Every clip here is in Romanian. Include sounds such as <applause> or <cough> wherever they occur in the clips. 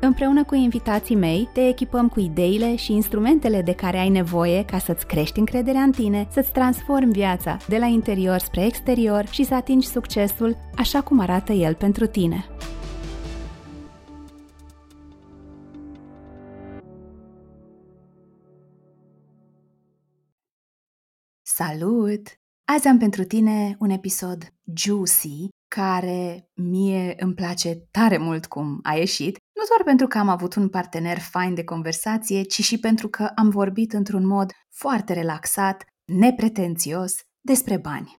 Împreună cu invitații mei, te echipăm cu ideile și instrumentele de care ai nevoie ca să-ți crești încrederea în tine, să-ți transformi viața de la interior spre exterior și să atingi succesul așa cum arată el pentru tine. Salut! Azi am pentru tine un episod juicy care mie îmi place tare mult cum a ieșit, nu doar pentru că am avut un partener fain de conversație, ci și pentru că am vorbit într-un mod foarte relaxat, nepretențios, despre bani.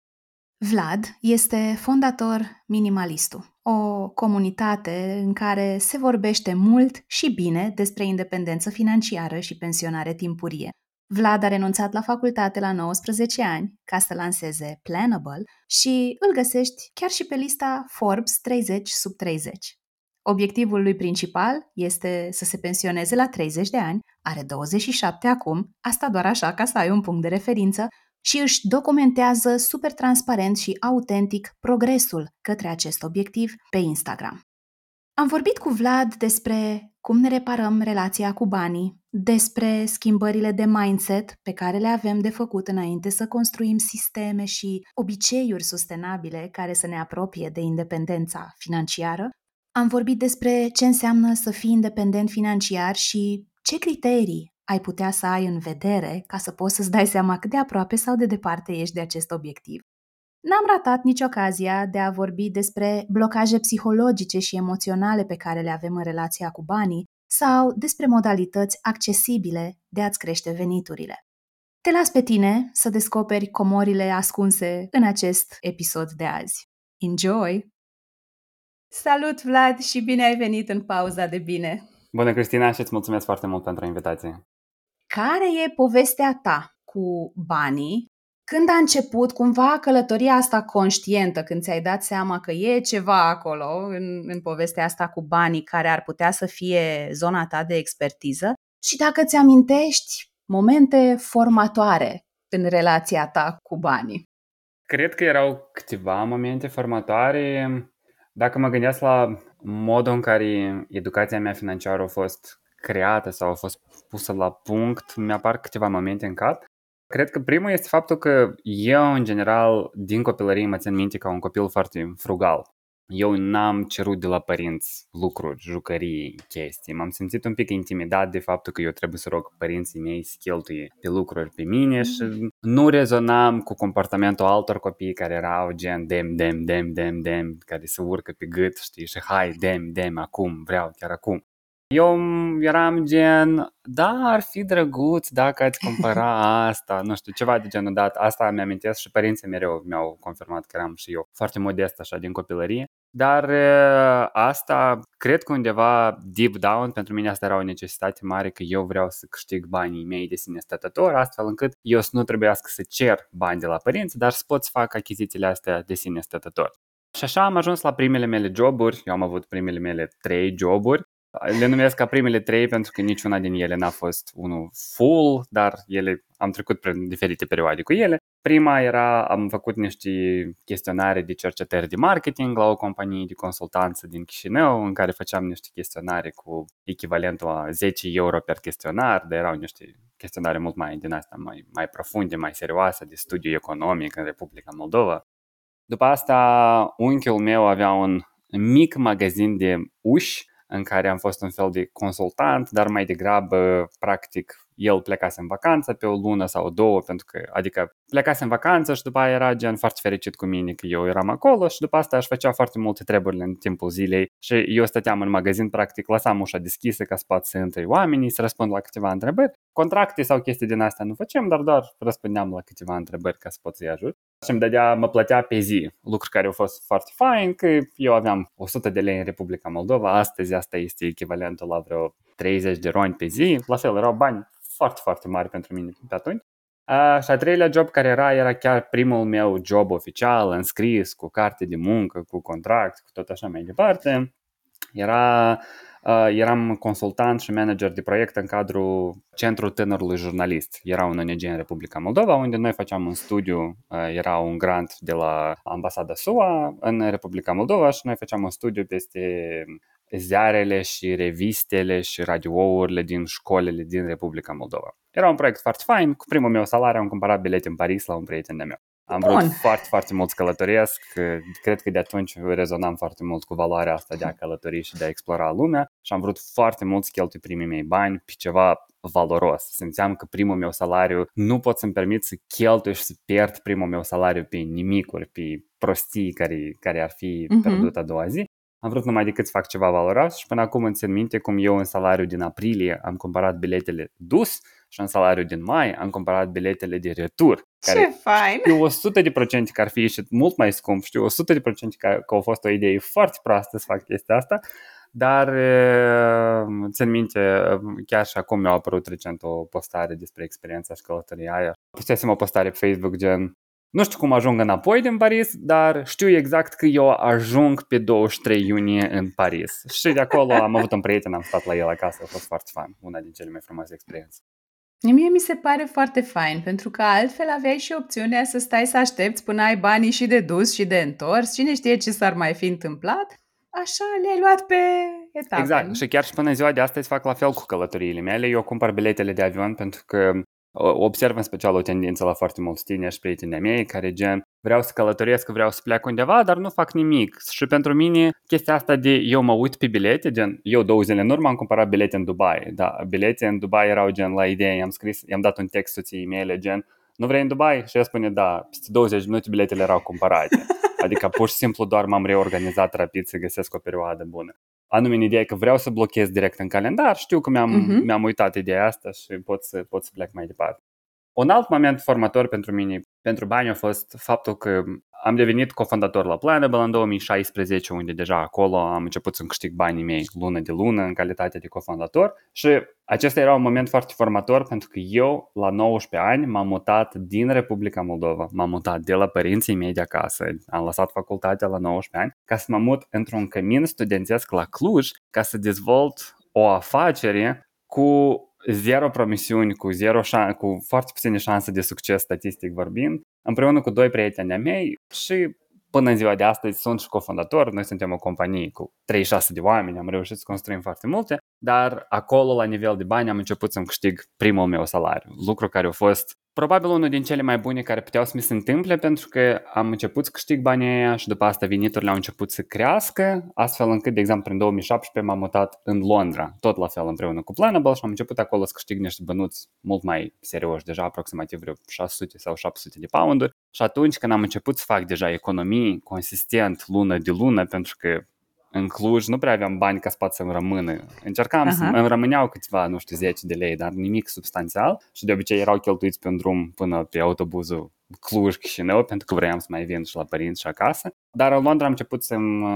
Vlad este fondator Minimalistul, o comunitate în care se vorbește mult și bine despre independență financiară și pensionare timpurie, Vlad a renunțat la facultate la 19 ani ca să lanseze Planable și îl găsești chiar și pe lista Forbes 30 sub 30. Obiectivul lui principal este să se pensioneze la 30 de ani, are 27 acum, asta doar așa ca să ai un punct de referință, și își documentează super transparent și autentic progresul către acest obiectiv pe Instagram. Am vorbit cu Vlad despre cum ne reparăm relația cu banii, despre schimbările de mindset pe care le avem de făcut înainte să construim sisteme și obiceiuri sustenabile care să ne apropie de independența financiară. Am vorbit despre ce înseamnă să fii independent financiar și ce criterii ai putea să ai în vedere ca să poți să-ți dai seama cât de aproape sau de departe ești de acest obiectiv. N-am ratat nici ocazia de a vorbi despre blocaje psihologice și emoționale pe care le avem în relația cu banii sau despre modalități accesibile de a-ți crește veniturile. Te las pe tine să descoperi comorile ascunse în acest episod de azi. Enjoy! Salut, Vlad, și bine ai venit în pauza de bine! Bună, Cristina, și îți mulțumesc foarte mult pentru invitație! Care e povestea ta cu banii când a început cumva călătoria asta conștientă, când ți-ai dat seama că e ceva acolo în, în povestea asta cu banii care ar putea să fie zona ta de expertiză și dacă ți amintești momente formatoare în relația ta cu banii? Cred că erau câteva momente formatoare. Dacă mă gândesc la modul în care educația mea financiară a fost creată sau a fost pusă la punct, mi-apar câteva momente în cap. Cred că primul este faptul că eu, în general, din copilărie mă țin minte ca un copil foarte frugal. Eu n-am cerut de la părinți lucruri, jucării, chestii. M-am simțit un pic intimidat de faptul că eu trebuie să rog părinții mei să cheltuie pe lucruri pe mine și nu rezonam cu comportamentul altor copii care erau gen dem, dem, dem, dem, dem, care se urcă pe gât, știi, și hai, dem, dem, acum, vreau, chiar acum. Eu eram gen, da, ar fi drăguț dacă ați cumpăra <laughs> asta, nu știu, ceva de genul dat. Asta mi-amintesc și părinții mereu mi-au confirmat că eram și eu foarte modest așa din copilărie. Dar asta, cred că undeva deep down, pentru mine asta era o necesitate mare că eu vreau să câștig banii mei de sine stătător, astfel încât eu să nu trebuiască să cer bani de la părinți, dar să pot să fac achizițiile astea de sine stătător. Și așa am ajuns la primele mele joburi, eu am avut primele mele trei joburi le numesc ca primele trei pentru că niciuna din ele n-a fost unul full, dar ele am trecut prin diferite perioade cu ele. Prima era, am făcut niște chestionare de cercetări de marketing la o companie de consultanță din Chișinău, în care făceam niște chestionare cu echivalentul a 10 euro per chestionar, dar erau niște chestionare mult mai din asta, mai, mai profunde, mai serioase, de studiu economic în Republica Moldova. După asta, unchiul meu avea un mic magazin de uși în care am fost un fel de consultant, dar mai degrabă, practic, el plecase în vacanță pe o lună sau două, pentru că, adică plecase în vacanță și după aia era gen foarte fericit cu mine că eu eram acolo și după asta aș făcea foarte multe treburi în timpul zilei și eu stăteam în magazin, practic lăsam ușa deschisă ca să pot să intri oamenii, să răspund la câteva întrebări. Contracte sau chestii din astea nu facem, dar doar răspundeam la câteva întrebări ca să pot să-i ajut. Și îmi dădea, mă plătea pe zi, lucruri care au fost foarte fain, că eu aveam 100 de lei în Republica Moldova, astăzi asta este echivalentul la vreo 30 de roni pe zi, la fel erau bani foarte, foarte mari pentru mine pe atunci. Uh, și a treilea job care era, era chiar primul meu job oficial, înscris, cu carte de muncă, cu contract, cu tot așa mai departe. Era Uh, eram consultant și manager de proiect în cadrul Centrul Tânărului Jurnalist. Era un ONG în Republica Moldova, unde noi făceam un studiu, uh, era un grant de la ambasada SUA în Republica Moldova și noi făceam un studiu peste ziarele și revistele și radiourile din școlile din Republica Moldova. Era un proiect foarte fain, cu primul meu salariu am cumpărat bilete în Paris la un prieten de meu. Am Bun. vrut foarte, foarte mult să călătoresc. Cred că de atunci rezonam foarte mult cu valoarea asta de a călători și de a explora lumea și am vrut foarte mult să cheltui primii mei bani pe ceva valoros. Simțeam că primul meu salariu nu pot să-mi permit să cheltui și să pierd primul meu salariu pe nimicuri, pe prostii care, care ar fi uh-huh. pierdut a doua zi. Am vrut numai decât să fac ceva valoros și până acum îmi țin minte cum eu în salariu din aprilie am cumpărat biletele dus și în salariul din mai am cumpărat biletele de retur. Care Ce fain! Știu 100 de procente că ar fi ieșit mult mai scump, știu 100 de procente că, că a fost o idee foarte proastă să fac chestia asta, dar țin minte, chiar și acum mi-a apărut recent o postare despre experiența și călătoria aia. Pusesem o postare pe Facebook gen nu știu cum ajung înapoi din Paris, dar știu exact că eu ajung pe 23 iunie în Paris. Și de acolo am avut un prieten, am stat la el acasă, a fost foarte fan, una din cele mai frumoase experiențe. Mie mi se pare foarte fain, pentru că altfel aveai și opțiunea să stai să aștepți până ai banii și de dus și de întors. Cine știe ce s-ar mai fi întâmplat? Așa le-ai luat pe etape. Exact. Și chiar și până ziua de astăzi fac la fel cu călătoriile mele. Eu cumpăr biletele de avion pentru că observ în special o tendință la foarte mulți tineri și prietenii mei care gen vreau să călătoresc, vreau să plec undeva, dar nu fac nimic. Și pentru mine chestia asta de eu mă uit pe bilete, gen eu două zile în urmă am cumpărat bilete în Dubai, da, bilete în Dubai erau gen la idee, i-am scris, i-am dat un text soției mele gen nu vrei în Dubai? Și ea spune da, peste 20 minute biletele erau cumpărate. <laughs> Adică pur și simplu doar m-am reorganizat rapid să găsesc o perioadă bună. Anume în ideea că vreau să blochez direct în calendar, știu că mi-am, uh-huh. mi-am uitat ideea asta și pot să, pot să plec mai departe. Un alt moment formator pentru mine, pentru bani, a fost faptul că am devenit cofondator la Planable în 2016, unde deja acolo am început să câștig banii mei lună de lună în calitate de cofondator. Și acesta era un moment foarte formator pentru că eu la 19 ani m-am mutat din Republica Moldova, m-am mutat de la părinții mei de acasă, am lăsat facultatea la 19 ani ca să mă mut într-un cămin studențesc la Cluj ca să dezvolt o afacere cu zero promisiuni, cu, zero șan- cu foarte puține șanse de succes statistic vorbind, împreună cu doi prieteni ai mei și până în ziua de astăzi sunt și cofondator, noi suntem o companie cu 36 de oameni, am reușit să construim foarte multe, dar acolo, la nivel de bani, am început să-mi câștig primul meu salariu, lucru care a fost probabil unul din cele mai bune care puteau să mi se întâmple pentru că am început să câștig banii aia și după asta veniturile au început să crească, astfel încât, de exemplu, în 2017 m-am mutat în Londra, tot la fel împreună cu Planable și am început acolo să câștig niște bănuți mult mai serioși, deja aproximativ vreo 600 sau 700 de pounduri. Și atunci când am început să fac deja economii consistent lună de lună, pentru că în Cluj nu prea aveam bani ca spate să-mi rămână. Încercam uh-huh. să îmi rămâneau câțiva, nu știu, 10 de lei, dar nimic substanțial și de obicei erau cheltuiți pe un drum până pe autobuzul Cluj-Chișinău pentru că vreau să mai vin și la părinți și acasă. Dar în Londra am început să-mi,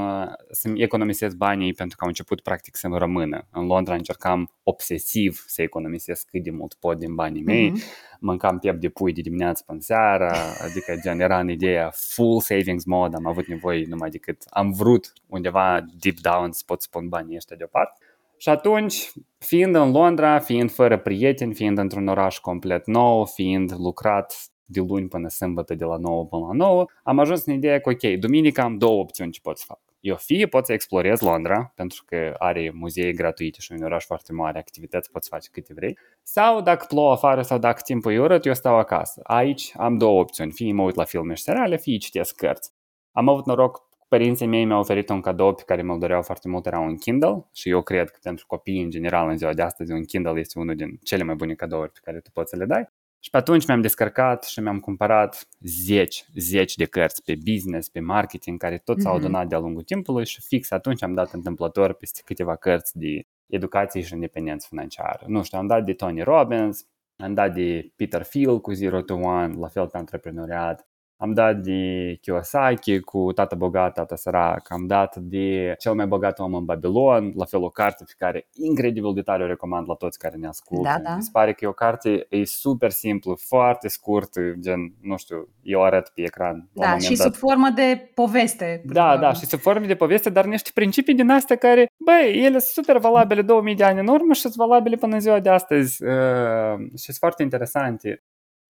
să-mi economisesc banii pentru că am început practic să-mi rămână. În Londra încercam obsesiv să economisesc cât de mult pot din banii mei. Mm-hmm. Mâncam piept de pui de dimineață până seara, adică gen era în ideea full savings mode, am avut nevoie numai decât am vrut undeva deep down să pot spun banii ăștia deoparte. Și atunci, fiind în Londra, fiind fără prieteni, fiind într-un oraș complet nou, fiind lucrat de luni până sâmbătă, de la 9 până la 9, am ajuns în ideea că, ok, duminică am două opțiuni ce pot să fac. Eu fie pot să explorez Londra, pentru că are muzee gratuite și un oraș foarte mare, activități poți face câte vrei, sau dacă plouă afară sau dacă timpul e urât, eu stau acasă. Aici am două opțiuni, fie mă uit la filme și seriale, fie citesc cărți. Am avut noroc părinții mei mi-au oferit un cadou pe care mă doreau foarte mult, era un Kindle și eu cred că pentru copii în general în ziua de astăzi un Kindle este unul din cele mai bune cadouri pe care tu poți să le dai. Și pe atunci mi-am descărcat și mi-am cumpărat zeci, zeci de cărți pe business, pe marketing, care tot s-au mm-hmm. adunat de-a lungul timpului și fix atunci am dat întâmplător peste câteva cărți de educație și independență financiară. Nu știu, am dat de Tony Robbins, am dat de Peter Thiel cu Zero to One, la fel pe antreprenoriat, am dat de Kiyosaki cu Tata bogat, Tata sărac, am dat de Cel mai bogat om în Babilon, la fel o carte pe care incredibil de tare o recomand la toți care ne ascultă. Da, da. Mi se pare că e o carte e super simplu, foarte scurt, gen, nu știu, eu arăt pe ecran. la un Da, moment și dat. sub formă de poveste. până la Da, urmă. da, și sub formă de poveste, dar niște principii din astea care, băi, ele sunt super valabile 2000 de ani în urmă și sunt valabile până în ziua de astăzi uh, și sunt foarte interesante.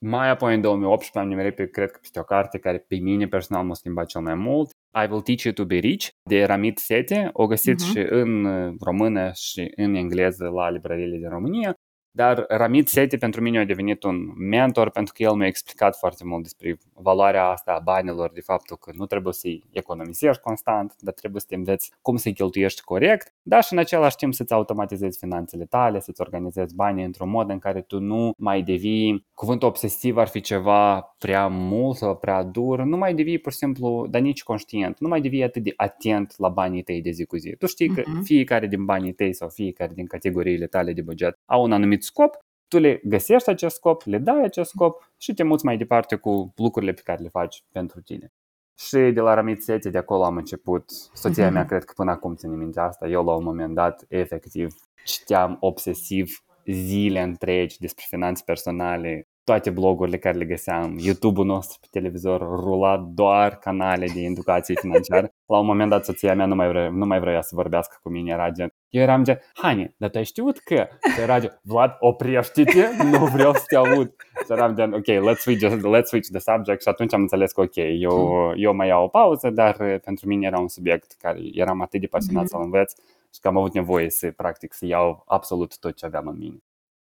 Mai apoi, în 2018, am nimerit pe, cred că, peste o carte care pe mine personal m-a schimbat cel mai mult. I Will Teach You to Be Rich, de Ramit Sete. O găsiți Mhm. și în uh, română și în engleză la librăriile din România. Dar Ramit Seti pentru mine a devenit un mentor pentru că el mi-a explicat foarte mult despre valoarea asta a banilor, de faptul că nu trebuie să-i economisești constant, dar trebuie să te înveți cum să-i cheltuiești corect, dar și în același timp să-ți automatizezi finanțele tale, să-ți organizezi banii într-un mod în care tu nu mai devii, cuvântul obsesiv ar fi ceva prea mult sau prea dur, nu mai devii pur și simplu, dar nici conștient, nu mai devii atât de atent la banii tăi de zi cu zi. Tu știi că Mhm. fiecare din banii tăi sau fiecare din categoriile tale de buget au un anumit scop, tu le găsești acest scop, le dai acest scop și te muți mai departe cu lucrurile pe care le faci pentru tine. Și de la Ramit Sete, de acolo am început. Soția Mhm. mea, cred că până acum ține minte asta. Eu, la un moment dat, efectiv, citeam obsesiv zile întregi despre finanțe personale, toate blogurile care le găseam, YouTube-ul nostru pe televizor rula doar canale de educație financiară. <laughs> La un moment dat soția mea nu mai, vrea, nu mai vrea să vorbească cu mine, era gen, eu eram gen, Hani, dar tu ai știut că? Și era gen, Vlad, oprește-te, nu vreau să te aud. Și eram gen, ok, let's switch, let's switch the subject și atunci am înțeles că ok, eu, eu mai iau o pauză, dar uh, pentru mine era un subiect care eram atât de pasionat Mhm. să-l înveț și că am avut nevoie să, practic, să iau absolut tot ce aveam în mine.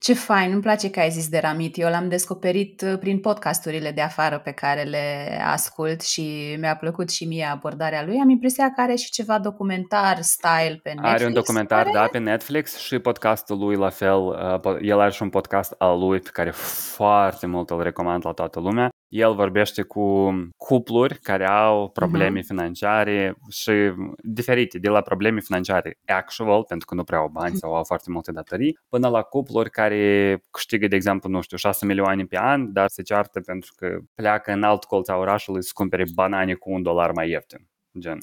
Ce fain, îmi place că ai zis de Ramit. Eu l-am descoperit uh, prin podcasturile de afară pe care le ascult și mi-a plăcut și mie abordarea lui. Am impresia că are și ceva documentar style pe Netflix. Are un documentar, care- da, pe Netflix și podcastul lui la fel. uh, po- El are și un podcast al lui pe care foarte mult îl recomand la toată lumea. El vorbește cu cupluri care au probleme Mhm. financiare și diferite, de la probleme financiare actual, pentru că nu prea au bani sau au foarte multe datorii, până la cupluri care câștigă, de exemplu, nu știu, 6 milioane pe an, dar se ceartă pentru că pleacă în alt colț a orașului să cumpere banane cu un dolar mai ieftin. Gen,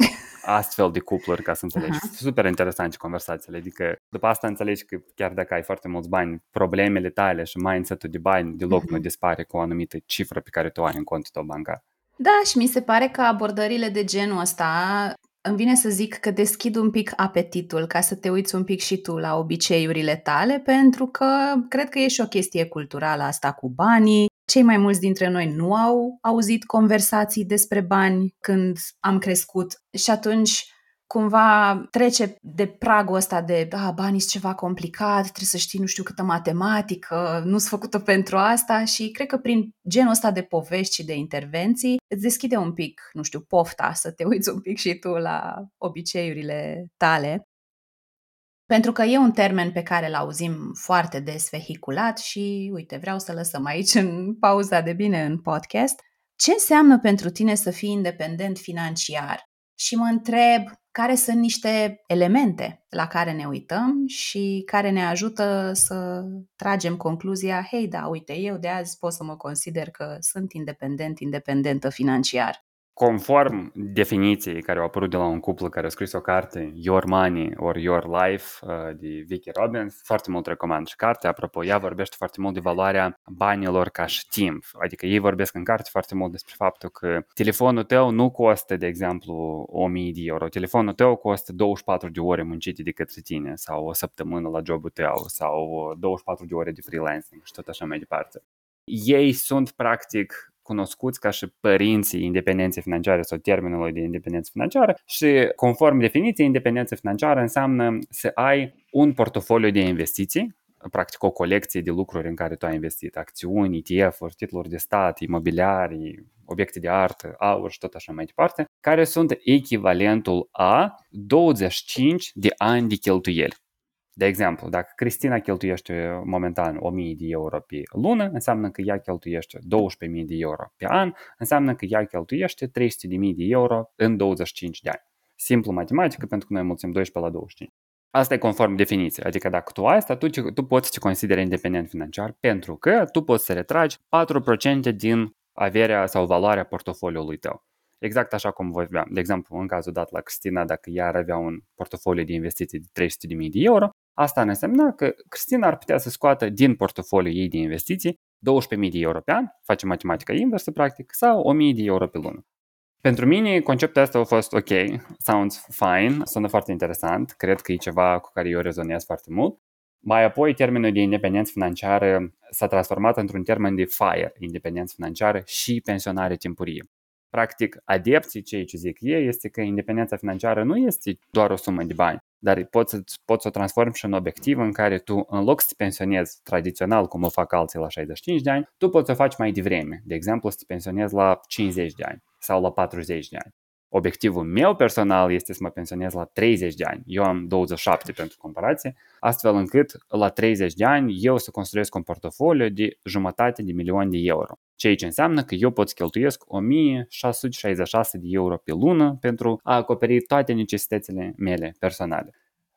astfel de cupluri, ca să înțelegi. Aha. Super interesante conversațiile. Adică după asta înțelegi că chiar dacă ai foarte mulți bani, problemele tale și mindset-ul de bani deloc nu Mhm. dispare cu o anumită cifră pe care tu ai în contul tău bancar. Da, și mi se pare că abordările de genul ăsta îmi vine să zic că deschid un pic apetitul ca să te uiți un pic și tu la obiceiurile tale, pentru că cred că e și o chestie culturală asta cu banii. Cei mai mulți dintre noi nu au auzit conversații despre bani când am crescut și atunci cumva trece de pragul ăsta de a, banii sunt ceva complicat, trebuie să știi nu știu câtă matematică, nu sunt făcută pentru asta și cred că prin genul ăsta de povești și de intervenții îți deschide un pic, nu știu, pofta să te uiți un pic și tu la obiceiurile tale. Pentru că e un termen pe care îl auzim foarte des vehiculat și, uite, vreau să lăsăm aici în pauza de bine în podcast. Ce înseamnă pentru tine să fii independent financiar? Și mă întreb care sunt niște elemente la care ne uităm și care ne ajută să tragem concluzia, hei, da, uite, eu de azi pot să mă consider că sunt independent, independentă financiar. Conform definiției care au apărut de la un cuplu care a scris o carte, Your Money or Your Life, uh, de Vicky Robbins, foarte mult recomand și cartea. Apropo, ea vorbește foarte mult de valoarea banilor ca și timp. Adică ei vorbesc în carte foarte mult despre faptul că telefonul tău nu costă, de exemplu, 1000 de euro. Telefonul tău costă 24 de ore muncite de către tine sau o săptămână la jobul tău sau 24 de ore de freelancing și tot așa mai departe. Ei sunt practic cunoscuți ca și părinții independenței financiare sau termenului de independență financiară și conform definiției, independența financiară înseamnă să ai un portofoliu de investiții, practic o colecție de lucruri în care tu ai investit, acțiuni, ETF-uri, titluri de stat, imobiliari, obiecte de artă, aur și tot așa mai departe, care sunt echivalentul a 25 de ani de cheltuieli. De exemplu, dacă Cristina cheltuiește momentan 1000 de euro pe lună, înseamnă că ea cheltuiește 12.000 de euro pe an, înseamnă că ea cheltuiește 300.000 de euro în 25 de ani. Simplu matematică, pentru că noi mulțim 12 la 25. Asta e conform definiției, adică dacă tu ai asta, tu, tu poți să te consideri independent financiar pentru că tu poți să retragi 4% din averea sau valoarea portofoliului tău. Exact așa cum vorbeam. De exemplu, în cazul dat la Cristina, dacă ea ar avea un portofoliu de investiții de 300.000 de euro, asta ar însemna că Cristina ar putea să scoată din portofoliul ei de investiții 12.000 de euro pe an, face matematica inversă practic, sau 1.000 de euro pe lună. Pentru mine, conceptul ăsta a fost ok, sounds fine, sună foarte interesant, cred că e ceva cu care eu rezonez foarte mult. Mai apoi, termenul de independență financiară s-a transformat într-un termen de FIRE, independență financiară și pensionare timpurie. Practic, adepții, ceea ce zic ei, este că independența financiară nu este doar o sumă de bani, dar poți să, poți să o transformi și în obiectiv în care tu, în loc să te pensionezi tradițional, cum o fac alții la 65 de ani, tu poți să o faci mai devreme. De exemplu, să te pensionezi la 50 de ani sau la 40 de ani. Obiectivul meu personal este să mă pensionez la 30 de ani. Eu am 27 pentru comparație, astfel încât la 30 de ani eu să construiesc un portofoliu de jumătate de milion de euro. Ceea ce înseamnă că eu pot să cheltuiesc 1666 de euro pe lună pentru a acoperi toate necesitățile mele personale.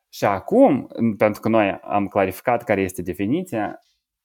Și acum, pentru că noi am clarificat care este definiția,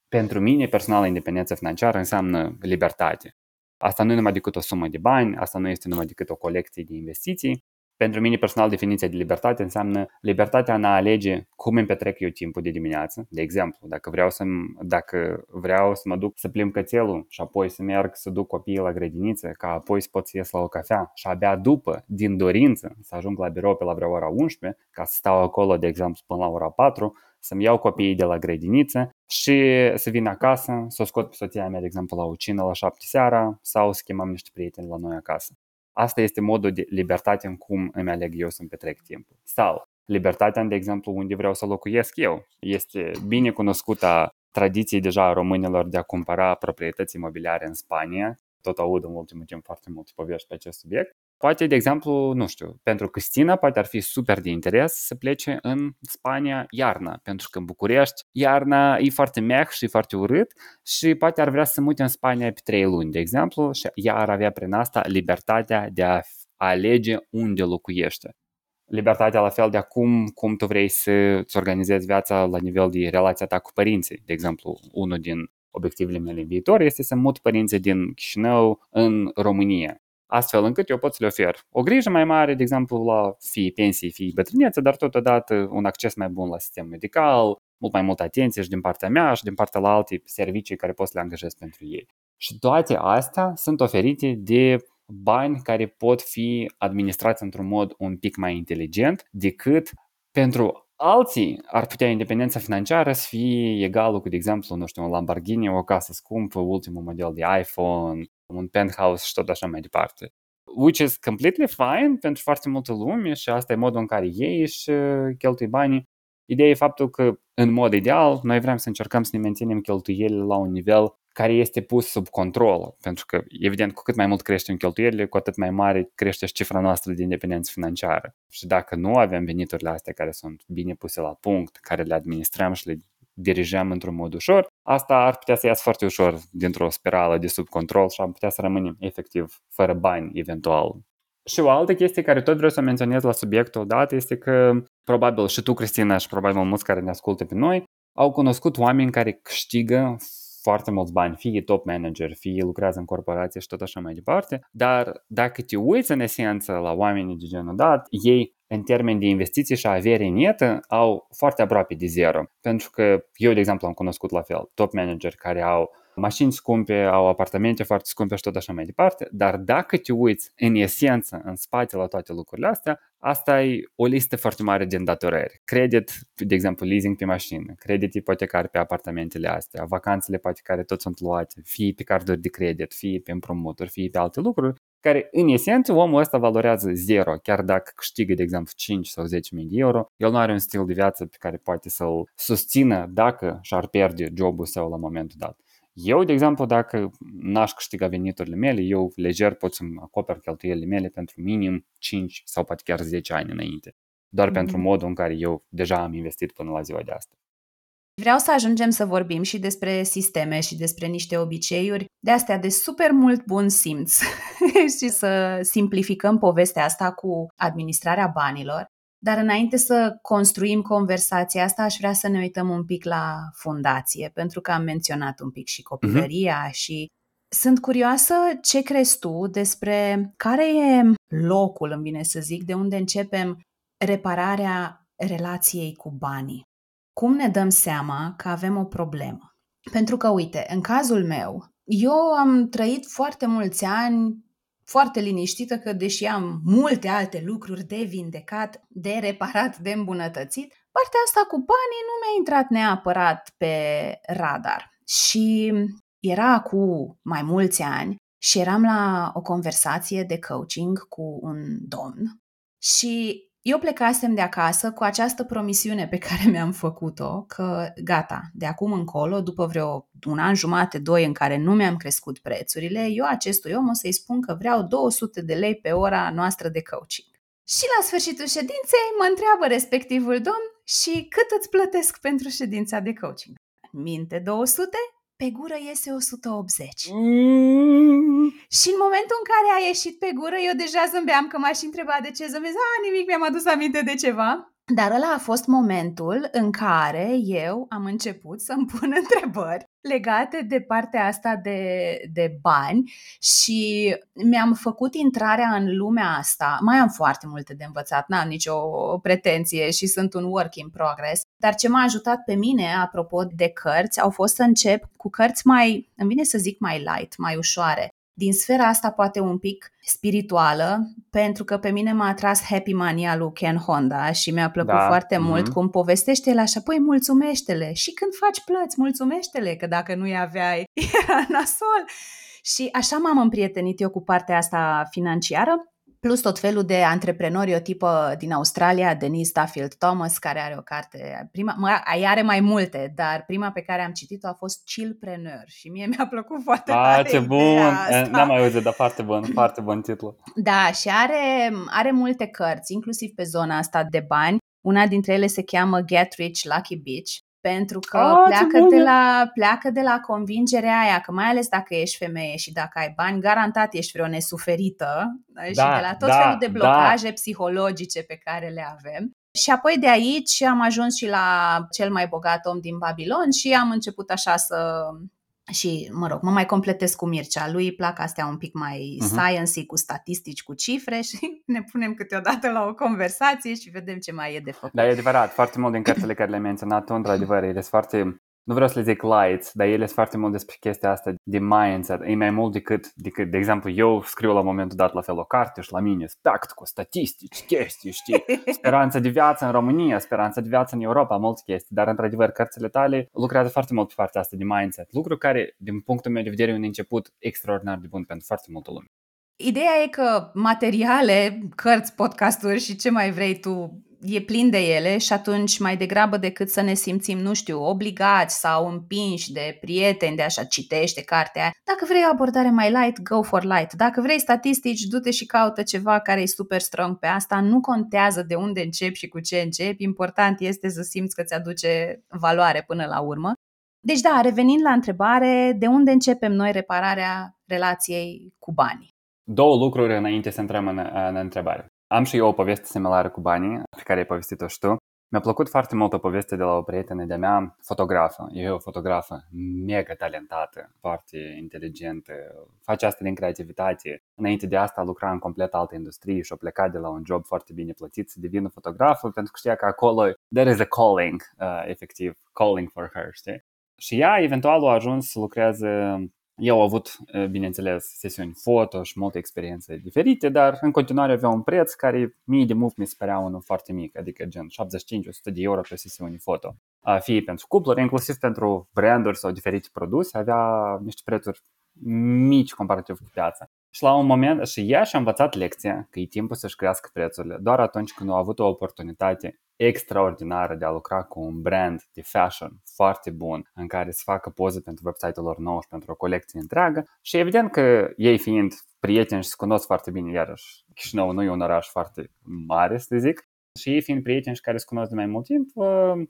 pentru mine personală independență financiară înseamnă libertate. Asta nu e numai decât o sumă de bani, asta nu este numai decât o colecție de investiții. Pentru mine personal definiția de libertate înseamnă libertatea în a alege cum îmi petrec eu timpul de dimineață. De exemplu, dacă vreau să, dacă vreau să mă duc să plimb cățelul și apoi să merg să duc copiii la grădiniță, ca apoi să pot să ies la o cafea și abia după, din dorință, să ajung la birou pe la vreo ora 11, ca să stau acolo, de exemplu, până la ora 4, să-mi iau copiii de la grădiniță și să vin acasă, să o scot pe soția mea, de exemplu, la o cină la șapte seara sau să chemăm niște prieteni la noi acasă. Asta este modul de libertate în cum îmi aleg eu să-mi petrec timpul. Sau libertatea, de exemplu, unde vreau să locuiesc eu. Este bine cunoscută tradiție deja a românilor de a cumpăra proprietăți imobiliare în Spania. Tot aud în ultimul timp foarte multe povești pe acest subiect. Poate, de exemplu, nu știu, pentru Cristina poate ar fi super de interes să plece în Spania iarna, pentru că în București iarna e foarte meh și e foarte urât și poate ar vrea să mute în Spania pe trei luni, de exemplu, și ea ar avea prin asta libertatea de a alege unde locuiește. Libertatea la fel de acum cum tu vrei să-ți organizezi viața la nivel de relația ta cu părinții. De exemplu, unul din obiectivele mele în viitor este să mut părinții din Chișinău în România astfel încât eu pot să le ofer o grijă mai mare, de exemplu, la fie pensii, fie bătrânețe, dar totodată un acces mai bun la sistem medical, mult mai multă atenție și din partea mea și din partea la alte servicii care pot să le angajez pentru ei. Și toate astea sunt oferite de bani care pot fi administrați într-un mod un pic mai inteligent decât pentru alții ar putea independența financiară să fie egală cu, de exemplu, nu știu, un Lamborghini, o casă scumpă, ultimul model de iPhone, un penthouse și tot așa mai departe. Which is completely fine pentru foarte multă lume și asta e modul în care ei își uh, cheltui banii. Ideea e faptul că, în mod ideal, noi vrem să încercăm să ne menținem cheltuielile la un nivel care este pus sub control, pentru că, evident, cu cât mai mult creștem cheltuielile, cu atât mai mare crește și cifra noastră de independență financiară. Și dacă nu avem veniturile astea care sunt bine puse la punct, care le administrăm și le dirijăm într-un mod ușor, asta ar putea să iasă foarte ușor dintr-o spirală de sub control și am putea să rămânem efectiv fără bani eventual. Și o altă chestie care tot vreau să menționez la subiectul dat este că probabil și tu, Cristina, și probabil mulți care ne ascultă pe noi, au cunoscut oameni care câștigă foarte mulți bani, fie top manager, fie lucrează în corporație și tot așa mai departe, dar dacă te uiți în esență la oamenii de genul dat, ei în termeni de investiții și avere netă au foarte aproape de zero. Pentru că eu, de exemplu, am cunoscut la fel top manager care au mașini scumpe, au apartamente foarte scumpe și tot așa mai departe, dar dacă te uiți în esență, în spate la toate lucrurile astea, asta e o listă foarte mare de îndatorări. Credit, de exemplu, leasing pe mașină, credit ipotecar pe apartamentele astea, vacanțele poate care tot sunt luate, fie pe carduri de credit, fie pe împrumuturi, fie pe alte lucruri, care în esență omul ăsta valorează zero, chiar dacă câștigă, de exemplu, 5 sau 10 mii de euro, el nu are un stil de viață pe care poate să-l susțină dacă și-ar pierde jobul său la momentul dat. Eu, de exemplu, dacă n-aș câștiga veniturile mele, eu lejer pot să-mi acoper cheltuielile mele pentru minim 5 sau poate chiar 10 ani înainte. Doar mm-hmm. pentru modul în care eu deja am investit până la ziua de astăzi. Vreau să ajungem să vorbim și despre sisteme și despre niște obiceiuri de astea de super mult bun simț <laughs> și să simplificăm povestea asta cu administrarea banilor. Dar înainte să construim conversația asta, aș vrea să ne uităm un pic la fundație, pentru că am menționat un pic și copilăria uh-huh. și Sunt curioasă ce crezi tu despre care e locul, îmi vine să zic, de unde începem repararea relației cu banii. Cum ne dăm seama că avem o problemă? Pentru că, uite, în cazul meu, eu am trăit foarte mulți ani foarte liniștită că, deși am multe alte lucruri de vindecat, de reparat, de îmbunătățit, partea asta cu banii nu mi-a intrat neapărat pe radar. Și era cu mai mulți ani și eram la o conversație de coaching cu un domn și eu plecasem de acasă cu această promisiune pe care mi-am făcut-o, că gata, de acum încolo, după vreo un an jumate, doi în care nu mi-am crescut prețurile, eu acestui om o să-i spun că vreau 200 de lei pe ora noastră de coaching. Și la sfârșitul ședinței mă întreabă respectivul domn și cât îți plătesc pentru ședința de coaching? Minte 200? Pe gură iese 180. Mm. Și în momentul în care a ieșit pe gură, eu deja zâmbeam că m-aș întreba de ce zâmbesc. A, nimic, mi-am adus aminte de ceva. Dar ăla a fost momentul în care eu am început să-mi pun <laughs> întrebări legate de partea asta de, de bani și mi-am făcut intrarea în lumea asta. Mai am foarte multe de învățat, n-am nicio pretenție și sunt un work in progress, dar ce m-a ajutat pe mine, apropo de cărți, au fost să încep cu cărți mai, îmi vine să zic mai light, mai ușoare din sfera asta poate un pic spirituală, pentru că pe mine m-a atras Happy Money al lui Ken Honda și mi-a plăcut da. foarte mm-hmm. mult cum povestește el așa, păi mulțumește-le și când faci plăți, mulțumește-le, că dacă nu-i aveai, <laughs> era nasol. Și așa m-am împrietenit eu cu partea asta financiară plus tot felul de antreprenori, o tipă din Australia, Denise Duffield Thomas, care are o carte, prima, mă, are mai multe, dar prima pe care am citit-o a fost Chillpreneur și mie mi-a plăcut foarte a, ah, tare ce bun! Asta. N-am mai auzit, dar foarte bun, foarte bun titlu. Da, și are, are multe cărți, inclusiv pe zona asta de bani. Una dintre ele se cheamă Get Rich Lucky Bitch pentru că oh, pleacă, de la, pleacă de la convingerea aia că mai ales dacă ești femeie și dacă ai bani, garantat ești vreo nesuferită da, și de la tot da, felul de da. blocaje da. psihologice pe care le avem. Și apoi de aici am ajuns și la cel mai bogat om din Babilon și am început așa să și, mă rog, mă mai completez cu Mircea. Lui îi plac astea un pic mai uh-huh. science cu statistici, cu cifre <laughs> și ne punem câteodată la o conversație și vedem ce mai e de făcut. Da, e adevărat. Foarte mult din cărțile care le-ai menționat tu, într-adevăr, ele sunt foarte nu vreau să le zic lights, dar ele sunt foarte mult despre chestia asta de mindset. E mai mult decât, decât, de exemplu, eu scriu la momentul dat la fel o carte și la mine stact cu statistici, chestii, știi, <laughs> speranța de viață în România, speranța de viață în Europa, multe chestii, dar într-adevăr cărțile tale lucrează foarte mult pe partea asta de mindset, lucru care, din punctul meu de vedere, e un început extraordinar de bun pentru foarte multă lume. Ideea e că materiale, cărți, podcasturi și ce mai vrei tu e plin de ele și atunci mai degrabă decât să ne simțim, nu știu, obligați sau împinși de prieteni de așa citește cartea aia. Dacă vrei o abordare mai light, go for light. Dacă vrei statistici, du-te și caută ceva care e super strong pe asta. Nu contează de unde începi și cu ce începi. Important este să simți că ți aduce valoare până la urmă. Deci da, revenind la întrebare, de unde începem noi repararea relației cu banii? Două lucruri înainte să intrăm în, în întrebare. Am și eu o poveste similară cu banii, pe care ai povestit-o și tu. Mi-a plăcut foarte mult o poveste de la o prietenă de-a mea, fotografă. E o fotografă mega talentată, foarte inteligentă, face asta din creativitate. Înainte de asta lucra în complet altă industrie și a plecat de la un job foarte bine plătit să devină fotografă pentru că știa că acolo there is a calling, uh, efectiv, calling for her, știi? Și ea eventual a ajuns să lucreze eu au avut, bineînțeles, sesiuni foto și multe experiențe diferite, dar în continuare avea un preț care mie de mult mi se părea unul foarte mic, adică gen 75-100 de euro pe sesiuni foto. Fie pentru cupluri, inclusiv pentru branduri sau diferite produse, avea niște prețuri mici comparativ cu piața. Și la un moment, și ea și-a învățat lecția că e timpul să-și crească prețurile doar atunci când a avut o oportunitate extraordinară de a lucra cu un brand de fashion foarte bun în care să facă poze pentru website-ul lor nou și pentru o colecție întreagă și evident că ei fiind prieteni și se cunosc foarte bine, iarăși Chișinău nu e un oraș foarte mare, să zic, și ei fiind prieteni și care se cunosc de mai mult timp,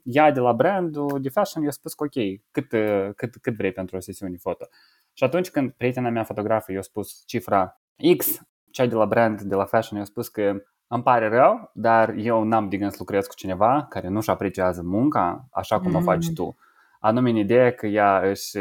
ea de la brandul de fashion i-a spus că ok, cât, cât, cât vrei pentru o sesiune foto. Și atunci când prietena mea fotografă i-a spus cifra X, cea de la brand, de la fashion, i-a spus că îmi pare rău, dar eu n-am de gând să lucrez cu cineva care nu-și apreciază munca așa cum mm. o faci tu. anume în ideea că ea își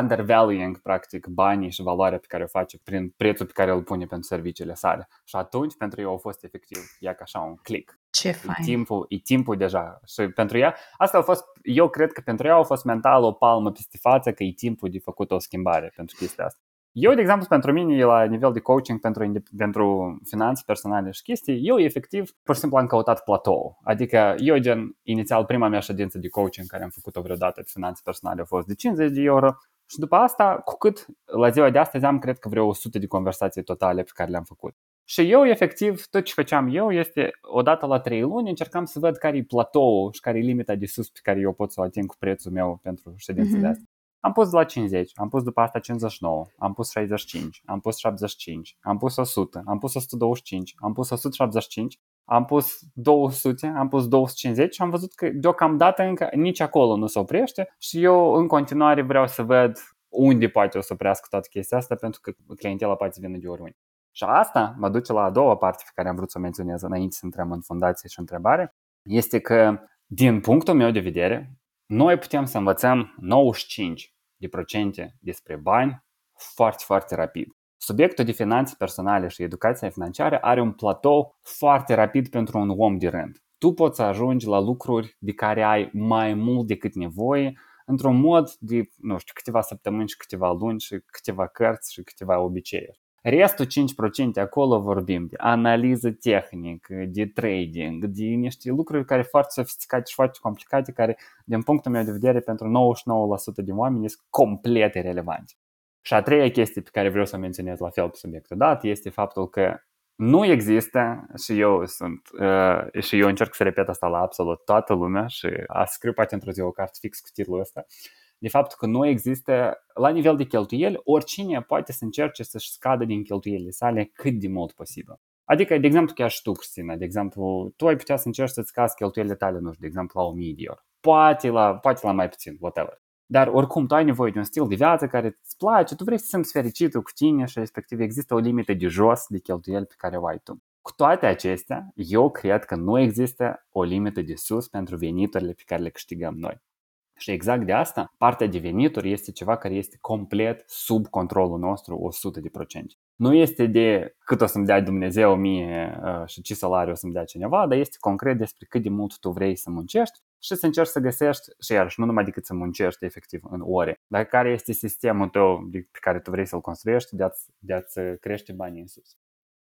undervaluing, practic, banii și valoarea pe care o face prin prețul pe care îl pune pentru serviciile sale. Și atunci, pentru eu, a fost efectiv, ea ca așa un click. Ce fain. E timpul, e timpul deja. Și pentru ea, asta a fost, eu cred că pentru ea a fost mental o palmă peste față că e timpul de făcut o schimbare pentru chestia asta. Eu, de exemplu, pentru mine, la nivel de coaching pentru, pentru finanțe personale și chestii, eu efectiv, pur și simplu am căutat platou. Adică eu, gen, inițial, prima mea ședință de coaching care am făcut-o vreodată pe finanțe personale a fost de 50 de euro și după asta, cu cât la ziua de astăzi am, cred că vreo 100 de conversații totale pe care le-am făcut. Și eu, efectiv, tot ce făceam eu este, odată la trei luni, încercam să văd care e platou și care e limita de sus pe care eu pot să o ating cu prețul meu pentru ședințele mm-hmm. astea. Am pus la 50, am pus după asta 59, am pus 65, am pus 75, am pus 100, am pus 125, am pus 175, am pus 200, am pus 250 și am văzut că deocamdată încă nici acolo nu se oprește și eu în continuare vreau să văd unde poate o să oprească toată chestia asta pentru că clientela poate să vină de oriunde. Și asta mă duce la a doua parte pe care am vrut să o menționez înainte să intrăm în fundație și întrebare, este că din punctul meu de vedere, noi putem să învățăm 95 de procente despre bani foarte, foarte rapid. Subiectul de finanțe personale și educația financiară are un platou foarte rapid pentru un om de rând. Tu poți să ajungi la lucruri de care ai mai mult decât nevoie într-un mod de, nu știu, câteva săptămâni și câteva luni și câteva cărți și câteva obiceiuri. Restul 5% acolo vorbim de analiză tehnică, de trading, de niște lucruri care foarte sofisticate și foarte complicate, care, din punctul meu de vedere, pentru 99% din oameni sunt complet irrelevante. Și a treia chestie pe care vreau să menționez la fel pe subiectul dat este faptul că nu există și eu sunt uh, și eu încerc să repet asta la absolut toată lumea și a scriu poate într-o zi o carte fix cu titlul ăsta de faptul că nu există, la nivel de cheltuieli, oricine poate să încerce să-și scadă din cheltuielile sale cât de mult posibil. Adică, de exemplu, chiar și tu, Cristina, de exemplu, tu ai putea să încerci să-ți scazi cheltuielile tale, nu știu, de exemplu, la 1000 de euro. Poate la, poate la mai puțin, whatever. Dar oricum tu ai nevoie de un stil de viață care îți place, tu vrei să simți fericitul cu tine și respectiv există o limită de jos de cheltuieli pe care o ai tu. Cu toate acestea, eu cred că nu există o limită de sus pentru veniturile pe care le câștigăm noi. Și exact de asta, partea de venituri este ceva care este complet sub controlul nostru 100%. Nu este de cât o să-mi dea Dumnezeu mie uh, și ce salariu o să-mi dea cineva, dar este concret despre cât de mult tu vrei să muncești și să încerci să găsești, și iarăși nu numai decât să muncești efectiv în ore, dar care este sistemul tău pe care tu vrei să-l construiești de a-ți, de a-ți crește banii în sus.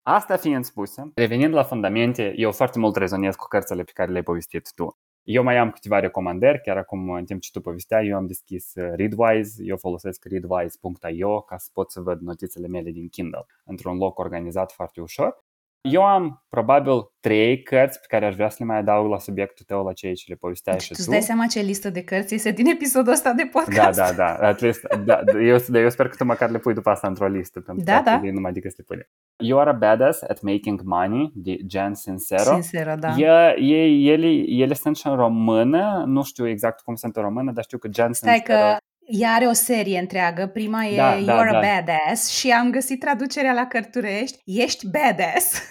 Asta fiind spusă, revenind la fundamente, eu foarte mult rezonez cu cărțile pe care le-ai povestit tu. Eu mai am câteva recomandări, chiar acum în timp ce tu povesteai, eu am deschis uh, Readwise, eu folosesc readwise.io ca să pot să văd notițele mele din Kindle într-un loc organizat foarte ușor. Eu am probabil trei cărți pe care aș vrea să le mai adaug la subiectul tău, la ceea ce le povesteai deci, și tu. Tu dai seama ce listă de cărți este din episodul ăsta de podcast. Da, da, da. At least, da eu, eu sper că tu măcar le pui după asta într-o listă. Pentru da, da. Numai decât să le pui. You are a badass at making money de Jen Sincero. Sincero, da. E, e, ele, ele sunt și în română, nu știu exact cum sunt în română, dar știu că Jen Stai Sincero... că ea are o serie întreagă, prima e Da, You're da, a da. Badass și am găsit traducerea la cărturești, Ești Badass. <laughs>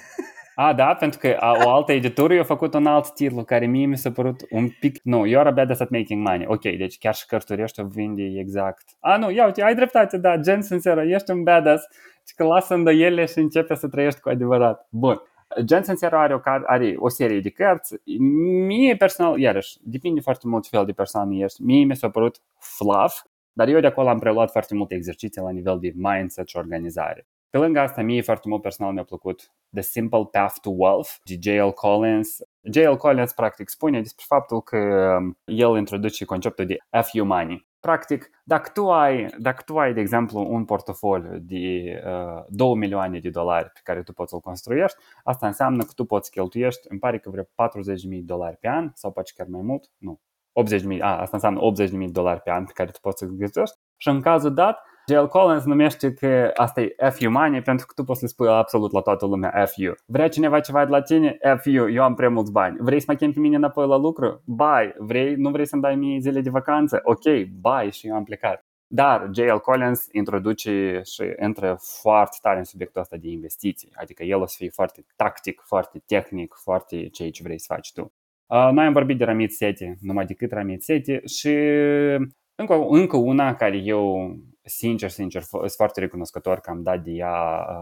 A, da, pentru că a, o altă editură a făcut un alt titlu care mie mi s-a părut un pic... Nu, you are a badass at making money. Ok, deci chiar și cărturești o vinde exact. A, nu, ia uite, ai dreptate, da, gen sinceră, ești un badass și că lasă îndoielile și începe să trăiești cu adevărat. Bun. Gen Sincero are o, car- are o serie de cărți. Mie personal, iarăși, depinde foarte mult ce fel de persoană ești. Mie mi s-a părut fluff, dar eu de acolo am preluat foarte multe exerciții la nivel de mindset și organizare. Pe lângă asta, mie foarte mult personal mi-a plăcut The Simple Path to Wealth de J.L. Collins. J.L. Collins practic spune despre faptul că um, el introduce conceptul de FU money. Practic, dacă tu ai, dacă tu ai de exemplu, un portofoliu de uh, 2 milioane de dolari pe care tu poți să-l construiești, asta înseamnă că tu poți cheltuiești, îmi pare că vreo 40.000 de dolari pe an, sau poate chiar mai mult, nu, 80.000, a, asta înseamnă 80.000 de dolari pe an pe care tu poți să-l găsești și în cazul dat, J.L. Collins numește că asta e FU money pentru că tu poți să spui absolut la toată lumea FU. Vrea cineva ceva de la tine? FU, eu am prea mulți bani. Vrei să mă chem pe mine înapoi la lucru? Bai. Vrei, nu vrei să-mi dai mie zile de vacanță? Ok, bai și eu am plecat. Dar J.L. Collins introduce și intră foarte tare în subiectul ăsta de investiții. Adică el o să fie foarte tactic, foarte tehnic, foarte ceea ce vrei să faci tu. Noi am vorbit de Ramit Seti, numai decât Ramit Seti și încă, încă una care eu sincer, sincer, sunt foarte recunoscător că am dat de ea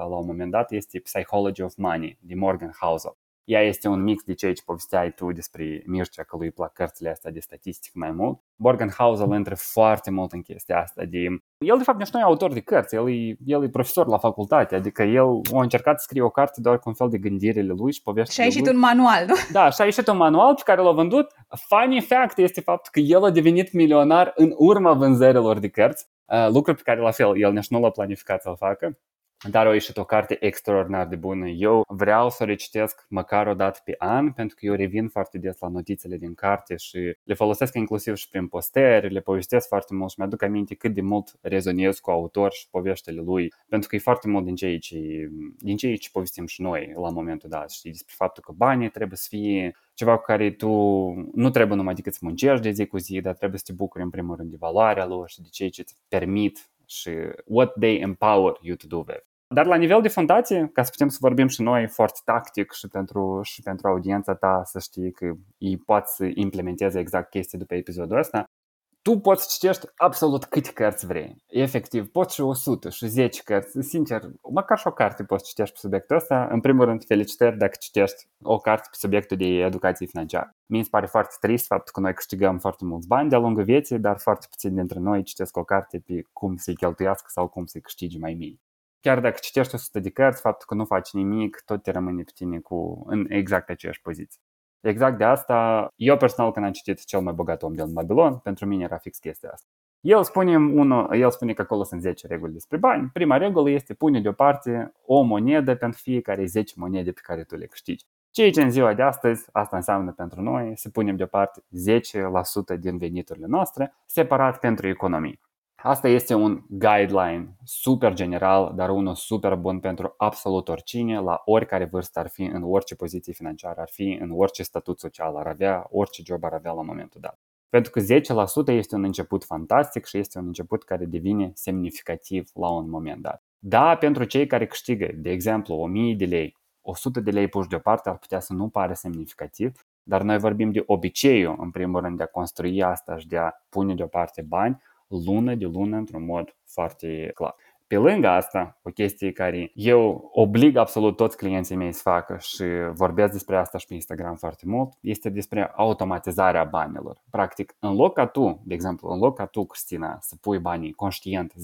la un moment dat, este Psychology of Money, de Morgan Housel. Ea este un mix de ceea ce povesteai tu despre Mircea, că lui plac cărțile astea de statistică mai mult. Morgan Housel intră foarte mult în chestia asta de... El, de fapt, nici nu e autor de cărți, el e, el e profesor la facultate, adică el a încercat să scrie o carte doar cu un fel de gândirile lui și poveștile Și a ieșit lui. un manual, nu? Da, și a ieșit un manual pe care l-a vândut. Funny fact este faptul că el a devenit milionar în urma vânzărilor de cărți, lucru pe care la fel el nici nu l-a dar a ieșit o carte extraordinar de bună. Eu vreau să o recitesc măcar o dată pe an, pentru că eu revin foarte des la notițele din carte și le folosesc inclusiv și prin posteri, le povestesc foarte mult și mi-aduc aminte cât de mult rezonez cu autor și poveștile lui, pentru că e foarte mult din ceea ce, din ceea ce povestim și noi la momentul dat, știi, despre faptul că banii trebuie să fie ceva cu care tu nu trebuie numai decât să muncești de zi cu zi, dar trebuie să te bucuri în primul rând de valoarea lor și de ceea ce îți permit și what they empower you to do with. Dar la nivel de fundație, ca să putem să vorbim și noi foarte tactic și pentru, și pentru audiența ta să știi că ei pot să implementeze exact chestii după episodul ăsta, tu poți să citești absolut câte cărți vrei. Efectiv, poți și 100 și 10 cărți. Sincer, măcar și o carte poți citești pe subiectul ăsta. În primul rând, felicitări dacă citești o carte pe subiectul de educație financiară. Mi se pare foarte trist faptul că noi câștigăm foarte mulți bani de-a lungul vieții, dar foarte puțini dintre noi citesc o carte pe cum să-i cheltuiască sau cum să-i câștige mai mii chiar dacă citești 100 de cărți, faptul că nu faci nimic, tot te rămâne pe tine cu, în exact aceeași poziție. Exact de asta, eu personal când am citit Cel mai bogat om din Babilon, pentru mine era fix chestia asta. El spune, uno, el spune că acolo sunt 10 reguli despre bani. Prima regulă este pune deoparte o monedă pentru fiecare 10 monede pe care tu le câștigi. Ceea ce în ziua de astăzi, asta înseamnă pentru noi să punem deoparte 10% din veniturile noastre, separat pentru economie. Asta este un guideline super general, dar unul super bun pentru absolut oricine, la oricare vârstă ar fi, în orice poziție financiară ar fi, în orice statut social ar avea, orice job ar avea la momentul dat. Pentru că 10% este un început fantastic și este un început care devine semnificativ la un moment dat. Da, pentru cei care câștigă, de exemplu, 1000 de lei, 100 de lei puși deoparte ar putea să nu pare semnificativ, dar noi vorbim de obiceiul, în primul rând, de a construi asta și de a pune deoparte bani, lună de lună într-un mod foarte clar. Pe lângă asta, o chestie care eu oblig absolut toți clienții mei să facă și vorbesc despre asta și pe Instagram foarte mult, este despre automatizarea banilor. Practic, în loc ca tu, de exemplu, în loc ca tu, Cristina, să pui banii conștient 10%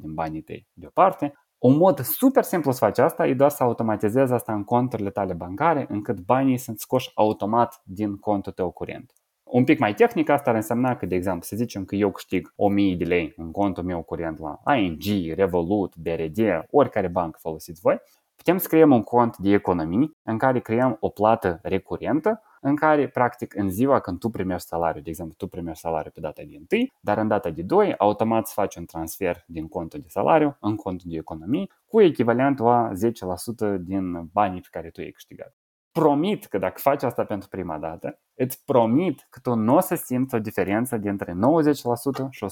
din banii tăi deoparte, un mod super simplu să faci asta e doar să automatizezi asta în conturile tale bancare, încât banii sunt scoși automat din contul tău curent. Un pic mai tehnic, asta ar însemna că, de exemplu, să zicem că eu câștig 1000 de lei în contul meu curent la ING, Revolut, BRD, oricare bancă folosiți voi, putem să creăm un cont de economii în care creăm o plată recurentă în care, practic, în ziua când tu primești salariu, de exemplu, tu primești salariu pe data de 1, dar în data de 2, automat să faci un transfer din contul de salariu în contul de economii cu echivalentul a 10% din banii pe care tu ai câștigat promit că dacă faci asta pentru prima dată, îți promit că tu nu o să simți o diferență dintre 90% și 100%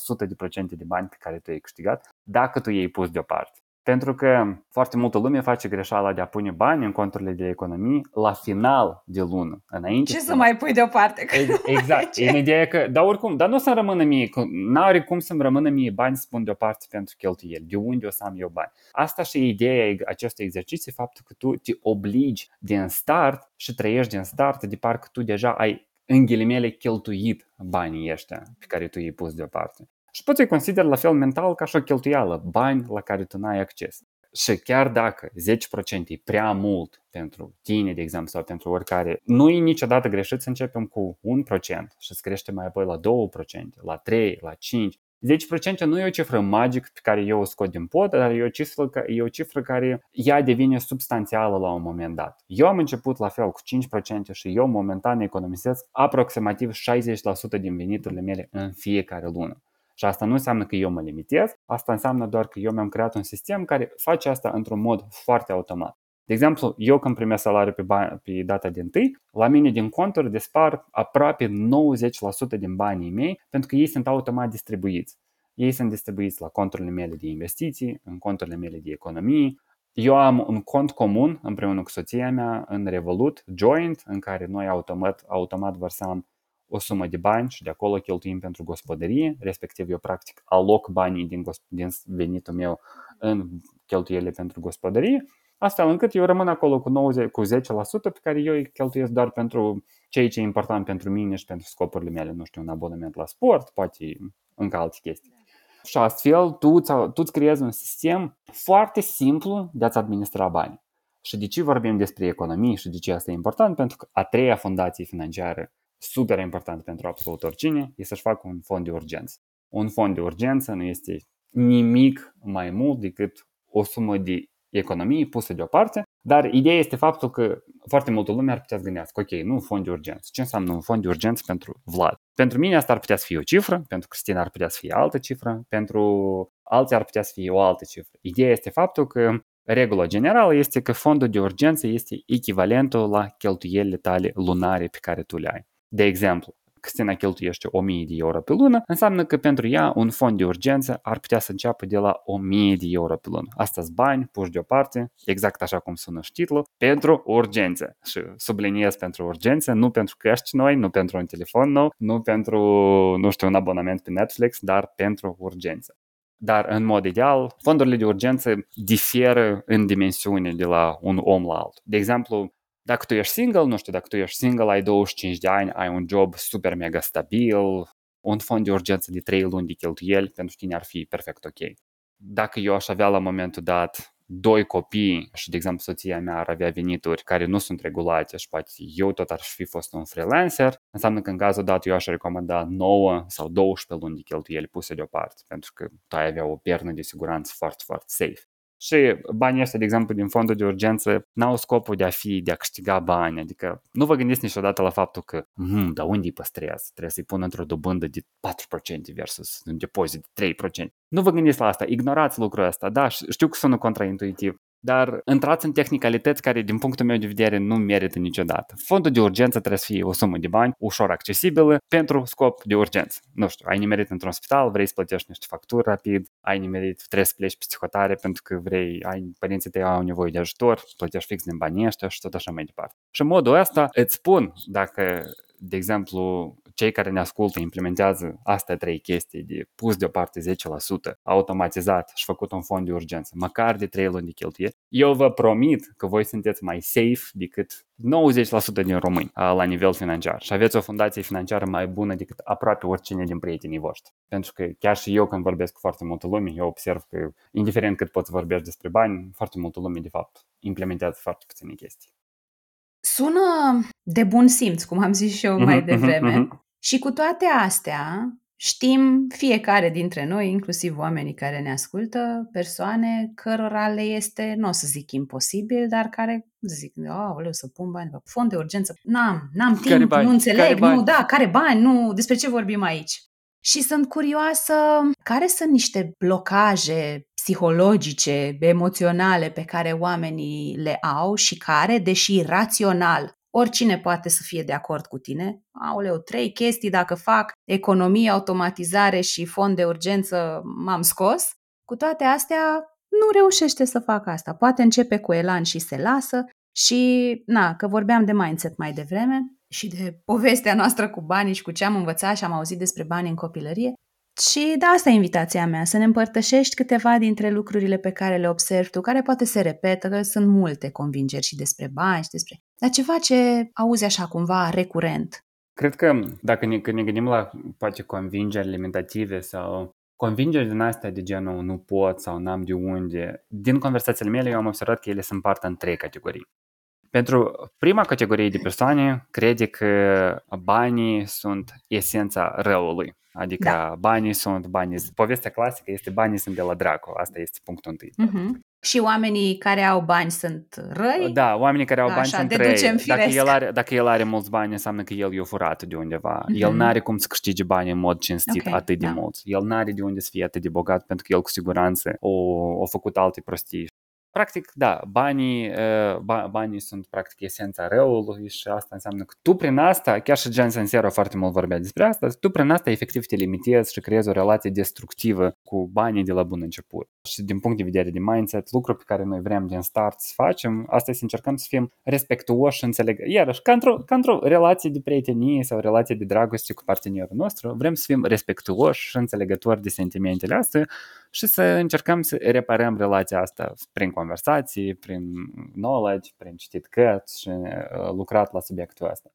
de bani pe care tu ai câștigat dacă tu i-ai pus deoparte. Pentru că foarte multă lume face greșeala de a pune bani în conturile de economii la final de lună. Înainte Ce să mai pui deoparte? Exact. <laughs> e în ideea că, dar oricum, dar nu să rămână mie, n-are cum să-mi rămână mie bani să pun deoparte pentru cheltuieli. De unde o să am eu bani? Asta și e ideea acestui exercițiu, faptul că tu te obligi din start și trăiești din start de parcă tu deja ai în ghilimele cheltuit banii ăștia pe care tu i-ai pus deoparte și poți să-i consideri la fel mental ca și o cheltuială, bani la care tu n-ai acces. Și chiar dacă 10% e prea mult pentru tine, de exemplu, sau pentru oricare, nu e niciodată greșit să începem cu 1% și să creștem mai apoi la 2%, la 3%, la 5%. 10% nu e o cifră magică pe care eu o scot din pot, dar e o cifră, e o cifră care ea devine substanțială la un moment dat. Eu am început la fel cu 5% și eu momentan economisesc aproximativ 60% din veniturile mele în fiecare lună. Și asta nu înseamnă că eu mă limitez, asta înseamnă doar că eu mi-am creat un sistem care face asta într-un mod foarte automat. De exemplu, eu când primesc salariul pe, bani, pe data din 1, la mine din conturi dispar aproape 90% din banii mei pentru că ei sunt automat distribuiți. Ei sunt distribuiți la conturile mele de investiții, în conturile mele de economie, Eu am un cont comun împreună cu soția mea în Revolut, joint, în care noi automat, automat vărsam o sumă de bani și de acolo cheltuim pentru gospodărie, respectiv eu practic aloc banii din, din venitul meu în cheltuielile pentru gospodărie, astfel încât eu rămân acolo cu, 90, cu 10% pe care eu îi cheltuiesc doar pentru ceea ce e important pentru mine și pentru scopurile mele, nu știu, un abonament la sport, poate încă alte chestii. Și astfel tu, tu îți creezi un sistem foarte simplu de a-ți administra banii. Și de ce vorbim despre economie și de ce asta e important? Pentru că a treia fundație financiară super important pentru absolut oricine e să-și facă un fond de urgență. Un fond de urgență nu este nimic mai mult decât o sumă de economie pusă deoparte, dar ideea este faptul că foarte multă lume ar putea să gândească, ok, nu un fond de urgență. Ce înseamnă un fond de urgență pentru Vlad? Pentru mine asta ar putea să fie o cifră, pentru Cristina ar putea să fie altă cifră, pentru alții ar putea să fie o altă cifră. Ideea este faptul că regula generală este că fondul de urgență este echivalentul la cheltuielile tale lunare pe care tu le ai. De exemplu, Cristina cheltuiește 1000 de euro pe lună, înseamnă că pentru ea un fond de urgență ar putea să înceapă de la 1000 de euro pe lună. Asta sunt bani puși deoparte, exact așa cum sună și titlul, pentru urgență. Și subliniez pentru urgență, nu pentru căști noi, nu pentru un telefon nou, nu pentru, nu știu, un abonament pe Netflix, dar pentru urgență. Dar, în mod ideal, fondurile de urgență diferă în dimensiune de la un om la altul. De exemplu, dacă tu ești single, nu știu, dacă tu ești single, ai 25 de ani, ai un job super mega stabil, un fond de urgență de 3 luni de cheltuieli, pentru tine ar fi perfect ok. Dacă eu aș avea la momentul dat doi copii și, de exemplu, soția mea ar avea venituri care nu sunt regulate și poate eu tot aș fi fost un freelancer, înseamnă că în cazul dat eu aș recomanda 9 sau 12 luni de cheltuieli puse deoparte, pentru că tu ai avea o pernă de siguranță foarte, foarte safe. Și banii ăștia, de exemplu, din fondul de urgență, n-au scopul de a fi, de a câștiga bani. Adică nu vă gândiți niciodată la faptul că, hmm, dar unde îi păstrează? Trebuie să-i pun într-o dobândă de 4% versus un depozit de 3%. Nu vă gândiți la asta, ignorați lucrul ăsta. Da, știu că sună contraintuitiv, dar intrați în tehnicalități care, din punctul meu de vedere, nu merită niciodată. Fondul de urgență trebuie să fie o sumă de bani ușor accesibilă pentru scop de urgență. Nu știu, ai nimerit într-un spital, vrei să plătești niște facturi rapid, ai nimerit, trebuie să pleci psihotare pentru că vrei, ai, părinții tăi au nevoie de ajutor, plătești fix din banii ăștia și tot așa mai departe. Și în modul ăsta îți spun dacă de exemplu, cei care ne ascultă implementează astea trei chestii de pus deoparte 10%, automatizat și făcut un fond de urgență, măcar de 3 luni de cheltuie, eu vă promit că voi sunteți mai safe decât 90% din români la nivel financiar și aveți o fundație financiară mai bună decât aproape oricine din prietenii voștri. Pentru că chiar și eu când vorbesc cu foarte multă lume, eu observ că indiferent cât poți vorbești despre bani, foarte multă lume de fapt implementează foarte puține chestii. Sună de bun simț, cum am zis și eu mai mhm, mhm, devreme. Mhm. Și cu toate astea, știm fiecare dintre noi, inclusiv oamenii care ne ascultă, persoane cărora le este, nu o să zic imposibil, dar care zic, oh, să pun bani pe fond de urgență. N-am, n-am timp, care bani? nu înțeleg, care nu, da, care bani, nu, despre ce vorbim aici? Și sunt curioasă care sunt niște blocaje psihologice, emoționale pe care oamenii le au și care, deși rațional, oricine poate să fie de acord cu tine. Aoleu, trei chestii dacă fac economie, automatizare și fond de urgență m-am scos. Cu toate astea, nu reușește să facă asta. Poate începe cu elan și se lasă și, na, că vorbeam de mindset mai devreme și de povestea noastră cu banii și cu ce am învățat și am auzit despre bani în copilărie, și da, asta e invitația mea, să ne împărtășești câteva dintre lucrurile pe care le observi tu, care poate se repetă, că sunt multe convingeri și despre bani și despre... Dar ceva ce auzi așa cumva recurent. Cred că dacă ne, când ne gândim la poate convingeri limitative sau convingeri din astea de genul nu pot sau n-am de unde, din conversațiile mele eu am observat că ele se împartă în trei categorii. Pentru prima categorie de persoane, crede că banii sunt esența răului. Adică da. banii sunt banii. Povestea clasică este banii sunt de la dracu. Asta este punctul întâi. Uh-huh. Și oamenii care au bani sunt răi? Da, oamenii care au bani Așa, sunt răi. Dacă el, are, dacă el are mulți bani, înseamnă că el i-a furat de undeva. Uh-huh. El n-are cum să câștige bani în mod cinstit okay, atât de da. mulți. El n-are de unde să fie atât de bogat pentru că el cu siguranță o, o făcut alte prostii Practic, da, banii, uh, banii sunt practic esența răului și asta înseamnă că tu prin asta, chiar și Jensen Sero foarte mult vorbea despre asta, tu prin asta efectiv te limitezi și creezi o relație destructivă cu banii de la bun început. Și din punct de vedere de mindset, lucruri pe care noi vrem din start să facem, asta e să încercăm să fim respectuoși și înțeleg. Iarăși, ca într-o, ca într-o relație de prietenie sau relație de dragoste cu partenerul nostru, vrem să fim respectuoși și înțelegători de sentimentele astea și să încercăm să reparăm relația asta prin conversații, prin knowledge, prin citit cărți și uh, lucrat la subiectul ăsta.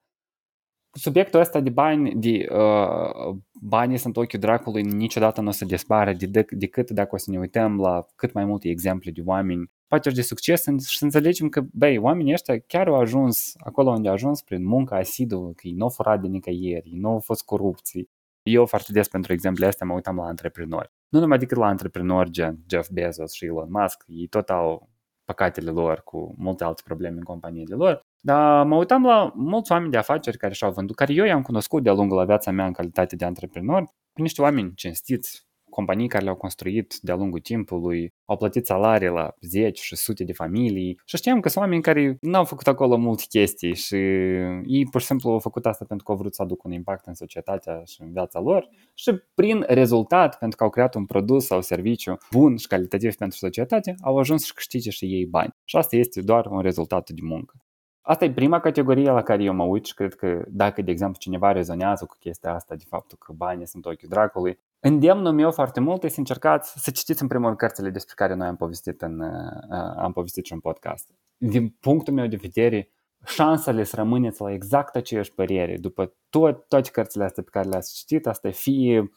Subiectul ăsta de bani, de uh, banii sunt ochiul dracului, niciodată nu o să dispare de, decât dacă o să ne uităm la cât mai multe exemple de oameni poate de succes și să înțelegem că, băi, oamenii ăștia chiar au ajuns acolo unde au ajuns prin munca asiduă, că ei nu au furat de nicăieri, ei nu au fost corupții. Eu foarte des pentru exemple astea mă uitam la antreprenori nu numai decât la antreprenori gen Jeff Bezos și Elon Musk, ei tot au păcatele lor cu multe alte probleme în companiile lor, dar mă uitam la mulți oameni de afaceri care și-au vândut, care eu i-am cunoscut de-a lungul la viața mea în calitate de antreprenor, niște oameni cinstiți, companii care le-au construit de-a lungul timpului, au plătit salarii la zeci și sute de familii și știam că sunt oameni care n-au făcut acolo multe chestii și ei pur și simplu au făcut asta pentru că au vrut să aducă un impact în societatea și în viața lor și prin rezultat, pentru că au creat un produs sau serviciu bun și calitativ pentru societate, au ajuns să câștige și ei bani. Și asta este doar un rezultat de muncă. Asta e prima categorie la care eu mă uit și cred că dacă, de exemplu, cineva rezonează cu chestia asta de faptul că banii sunt ochiul dracului, Îndemnul meu foarte mult este să încercați să citiți în primul rând cărțile despre care noi am povestit în, uh, am povestit și în podcast. Din punctul meu de vedere, șansele să rămâneți la exact aceeași părere după tot, toate cărțile astea pe care le-ați citit, asta fie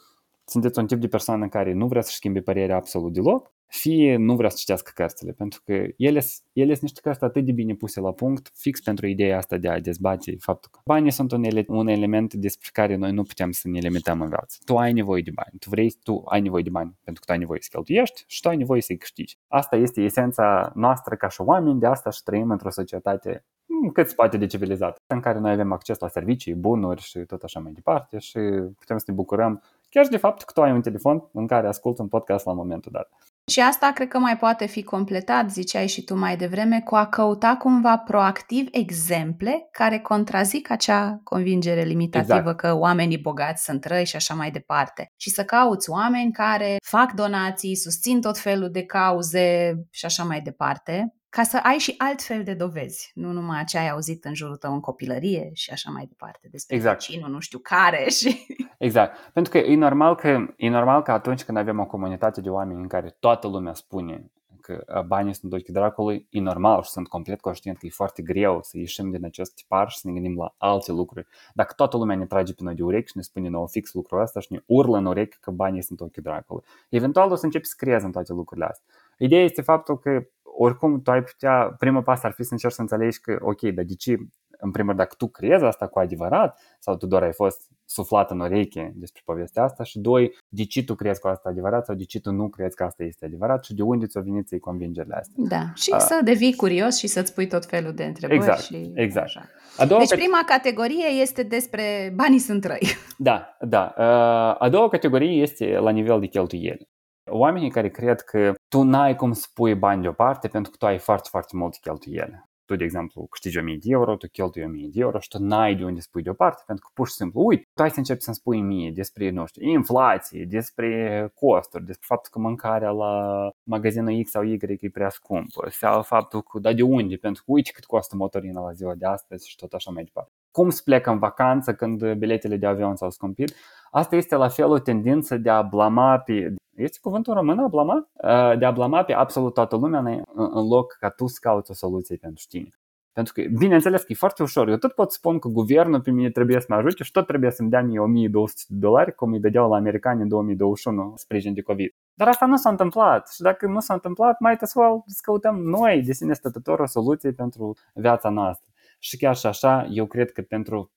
sunteți un tip de persoană care nu vrea să schimbe părerea absolut deloc, fie nu vrea să citească cărțile, pentru că ele, ele sunt niște cărți atât de bine puse la punct, fix pentru ideea asta de a dezbate faptul că banii sunt un, ele, un element despre care noi nu putem să ne limităm în viață. Tu ai nevoie de bani, tu vrei, tu ai nevoie de bani pentru că tu ai nevoie să cheltuiești și tu ai nevoie să-i câștigi. Asta este esența noastră ca și oameni, de asta și trăim într-o societate hmm, cât se poate de civilizată, în care noi avem acces la servicii, bunuri și tot așa mai departe și putem să ne bucurăm chiar și de faptul că tu ai un telefon în care asculti un podcast la momentul dat. Și asta cred că mai poate fi completat, ziceai și tu mai devreme, cu a căuta cumva proactiv exemple care contrazic acea convingere limitativă exact. că oamenii bogați sunt răi și așa mai departe. Și să cauți oameni care fac donații, susțin tot felul de cauze și așa mai departe, ca să ai și alt fel de dovezi, nu numai ce ai auzit în jurul tău în copilărie și așa mai departe, despre exact. vecinul, nu știu care <laughs> și... Exact, pentru că e normal că, e normal că atunci când avem o comunitate de oameni în care toată lumea spune că banii sunt ochii dracului, e normal și sunt complet conștient că e foarte greu să ieșim din acest tipar și să ne gândim la alte lucruri. Dacă toată lumea ne trage pe noi de urechi și ne spune nouă fix lucrul ăsta și ne urlă în urechi că banii sunt ochii dracului, eventual o să începi să creezi în toate lucrurile astea. Ideea este faptul că oricum tu ai putea, primul pas ar fi să încerci să înțelegi că, ok, dar de ce, în primul rând, dacă tu crezi asta cu adevărat sau tu doar ai fost suflat în ureche despre povestea asta și doi, de ce tu crezi că asta e adevărat sau de ce tu nu crezi că asta este adevărat și de unde ți-o venit să-i convingerile astea. Da, și uh, să devii curios și să-ți pui tot felul de întrebări. Exact, și exact. Așa. A doua deci prima categorie este despre banii sunt răi. <laughs> Da, da. A doua categorie este la nivel de cheltuieli oamenii care cred că tu n-ai cum să pui bani deoparte pentru că tu ai foarte, foarte multe cheltuieli. Tu, de exemplu, câștigi 1000 de euro, tu cheltui 1000 de euro și tu n-ai de unde să pui deoparte pentru că pur și simplu, uite, tu ai să începi să-mi spui mie despre, nu știu, inflație, despre costuri, despre faptul că mâncarea la magazinul X sau Y e prea scumpă, sau faptul că, da, de unde, pentru că uite cât costă motorina la ziua de astăzi și tot așa mai departe. Cum să plec în vacanță când biletele de avion s-au scumpit? Asta este la fel o tendință de a blama pe este cuvântul român, a blama? Uh, de a blama pe absolut toată lumea în loc ca tu să cauți o soluție pentru tine. Pentru că, bineînțeles că e foarte ușor. Eu tot pot spun că guvernul pe mine trebuie să mă ajute și tot trebuie să-mi dea mie 1200 de dolari, cum îi dădeau la americani în 2021 sprijin de COVID. Dar asta nu s-a întâmplat și dacă nu s-a întâmplat, mai as well să căutăm noi de sine stătător o soluție pentru viața noastră. Și chiar și așa, eu cred că pentru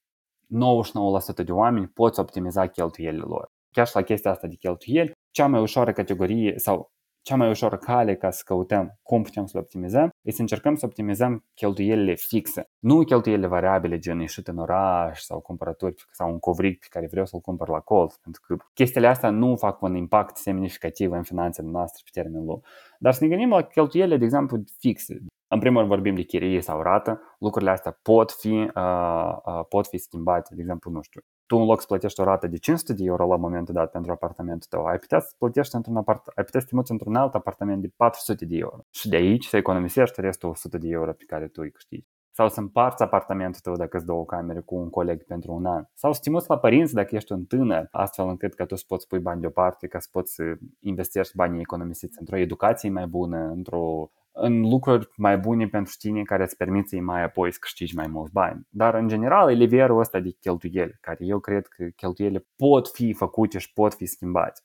99% de oameni poți optimiza cheltuielile lor. Chiar și la chestia asta de cheltuieli, cea mai ușoară categorie sau cea mai ușoară cale ca să căutăm cum putem să le optimizăm e să încercăm să optimizăm cheltuielile fixe, nu cheltuielile variabile gen ieșit în oraș sau cumpărături sau un covric pe care vreau să-l cumpăr la colț, pentru că chestiile astea nu fac un impact semnificativ în finanțele noastre pe termen lung. Dar să ne gândim la cheltuielile, de exemplu, fixe. În primul rând vorbim de chirie sau rată, lucrurile astea pot fi, uh, uh, pot fi schimbate. De exemplu, nu știu, tu în loc să plătești o rată de 500 de euro la momentul dat pentru apartamentul tău, ai putea să plătești într-un apart- ai putea să te muți într-un alt apartament de 400 de euro. Și de aici să economisești restul 100 de euro pe care tu îi câștigi. Sau să împarți apartamentul tău dacă îți două camere cu un coleg pentru un an. Sau să te muți la părinți dacă ești un tânăr, astfel încât că tu să poți pui bani deoparte, ca să poți să investești banii economisiți într-o educație mai bună, într-o în lucruri mai bune pentru tine care îți permit să mai apoi să câștigi mai mulți bani. Dar în general e nivelul ăsta de cheltuieli, care eu cred că cheltuielile pot fi făcute și pot fi schimbate.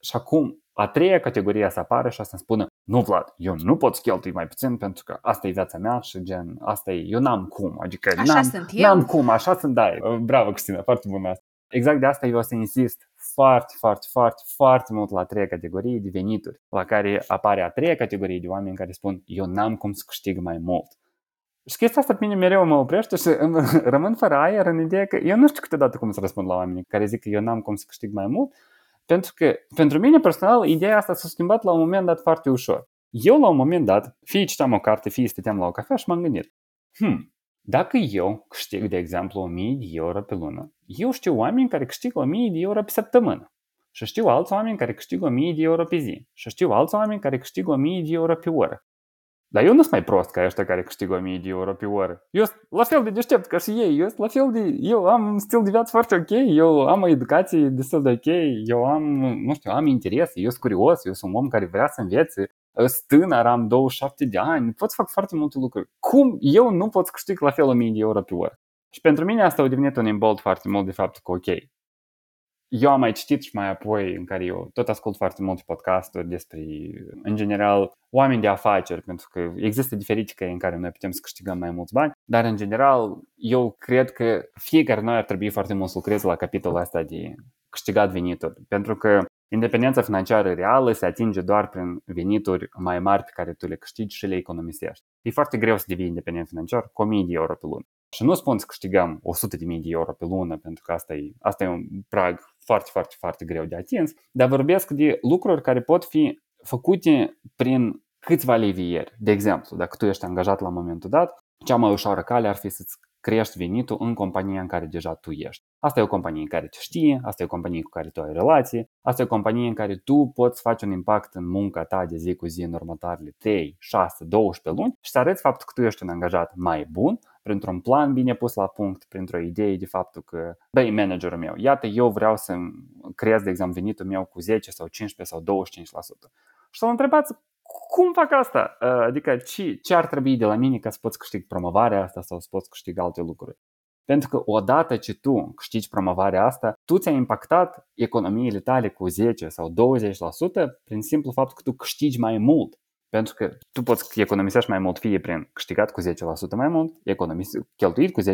Și acum, a treia categorie să apară și asta îmi spună, nu Vlad, eu nu pot să cheltui mai puțin pentru că asta e viața mea și gen, asta e, eu n-am cum, adică așa n-am, sunt eu. n-am cum, așa sunt, da, bravo Cristina, foarte bună asta. Exact de asta eu o să insist foarte, foarte, foarte, foarte mult la a treia categorie de venituri, la care apare a treia categorie de oameni care spun eu n-am cum să câștig mai mult. Și chestia asta pe mine mereu mă oprește și <laughs> rămân fără aer în ideea că eu nu știu câteodată cum să răspund la oamenii care zic că eu n-am cum să câștig mai mult, pentru că pentru mine personal ideea asta s-a schimbat la un moment dat foarte ușor. Eu la un moment dat, fie citeam o carte, fie stăteam la o cafea și m-am gândit, hmm, dacă eu câștig, de exemplu, 1000 de euro pe lună, eu știu oameni care câștigă 1000 de euro pe săptămână. Și știu alți oameni care câștigă 1000 de euro pe zi. Și știu alți oameni care câștigă 1000 de euro pe oră. Dar eu nu sunt mai prost ca ăștia care câștigă 1000 de euro pe oră. Eu sunt la fel de deștept ca și ei. Eu sunt la fel de... Eu am un stil de viață foarte ok. Eu am o educație destul de ok. Eu am, nu știu, am interes. Eu sunt curios. Eu sunt un om care vrea să învețe tânăr, am 27 de ani, pot să fac foarte multe lucruri. Cum eu nu pot să câștig la fel 1000 de euro pe oră? Și pentru mine asta a devenit un imbold foarte mult de faptul că, ok, eu am mai citit și mai apoi în care eu tot ascult foarte multe podcasturi despre, în general, oameni de afaceri, pentru că există diferite căi în care noi putem să câștigăm mai mulți bani, dar în general eu cred că fiecare noi ar trebui foarte mult să lucreze la capitolul ăsta de câștigat venituri, pentru că Independența financiară reală se atinge doar prin venituri mai mari pe care tu le câștigi și le economisești. E foarte greu să devii independent financiar cu 1000 de euro pe lună. Și nu spun să câștigăm 100 de mii de euro pe lună, pentru că asta e, asta e un prag foarte, foarte, foarte greu de atins, dar vorbesc de lucruri care pot fi făcute prin câțiva levieri. De exemplu, dacă tu ești angajat la momentul dat, cea mai ușoară cale ar fi să-ți crești venitul în compania în care deja tu ești. Asta e o companie care te știe, asta e o companie cu care tu ai relație, asta e o companie în care tu poți face un impact în munca ta de zi cu zi în următoarele 3, 6, 12 luni și să arăți faptul că tu ești un angajat mai bun, printr-un plan bine pus la punct, printr-o idee de faptul că, băi, managerul meu, iată, eu vreau să creez, de exemplu, venitul meu cu 10 sau 15 sau 25%. Și să-l întrebați cum fac asta? Uh, adică ce, ce ar trebui de la mine ca să poți câștig promovarea asta sau să poți câștiga alte lucruri? Pentru că odată ce tu câștigi promovarea asta, tu ți-ai impactat economiile tale cu 10 sau 20% prin simplu fapt că tu câștigi mai mult pentru că tu poți economisești mai mult fie prin câștigat cu 10% mai mult, economis, cheltuit cu 10%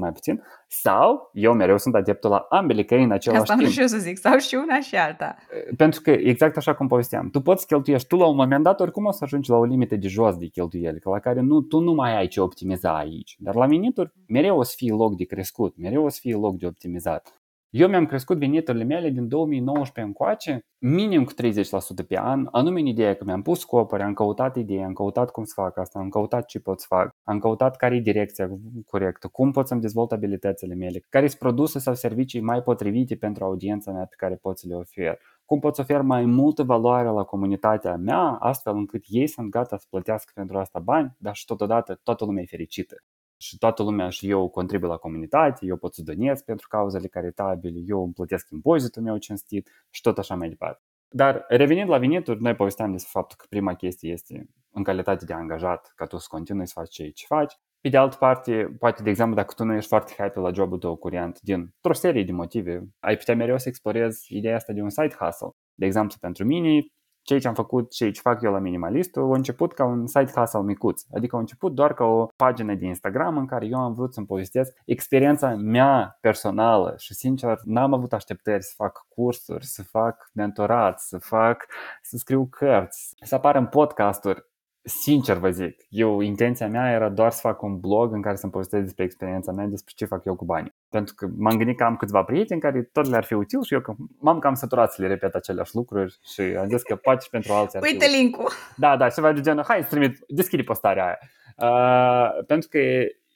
mai puțin, sau eu mereu sunt adeptul la ambele căi în același Asta timp. nu știu să zic, sau și una și alta. Pentru că exact așa cum povesteam, tu poți cheltuiești, tu la un moment dat oricum o să ajungi la o limită de jos de cheltuieli, la care nu, tu nu mai ai ce optimiza aici. Dar la venituri mereu o să fie loc de crescut, mereu o să fie loc de optimizat. Eu mi-am crescut veniturile mele din 2019 încoace, minim cu 30% pe an, anume în ideea că mi-am pus scopuri, am căutat idei, am căutat cum să fac asta, am căutat ce pot să fac, am căutat care e direcția corectă, cum pot să-mi dezvolt abilitățile mele, care sunt produse sau servicii mai potrivite pentru audiența mea pe care pot să le ofer, cum pot să ofer mai multă valoare la comunitatea mea, astfel încât ei sunt gata să plătească pentru asta bani, dar și totodată toată lumea e fericită și toată lumea și eu contribuie la comunitate, eu pot să donez pentru cauzele caritabile, eu îmi plătesc impozitul meu cinstit și tot așa mai departe. Dar revenind la venituri, noi povesteam despre faptul că prima chestie este în calitate de angajat, ca tu să continui să faci ce faci. Pe de altă parte, poate, de exemplu, dacă tu nu ești foarte happy la jobul tău curent, din o serie de motive, ai putea mereu să explorezi ideea asta de un side hustle. De exemplu, pentru mine, ceea ce am făcut, ceea ce fac eu la minimalistul, a început ca un site hustle micuț. Adică a început doar ca o pagină de Instagram în care eu am vrut să-mi povestesc experiența mea personală și sincer n-am avut așteptări să fac cursuri, să fac mentorat, să fac, să scriu cărți, să apar în podcasturi sincer vă zic, eu, intenția mea era doar să fac un blog în care să-mi povestesc despre experiența mea, despre ce fac eu cu banii. Pentru că m-am gândit că am câțiva prieteni care tot le-ar fi util și eu că m-am cam săturat să le repet aceleași lucruri și am zis că poate și pentru alții ar Uite fi link-ul! Da, da, ceva de genul, hai să trimit, deschide postarea aia. Uh, pentru că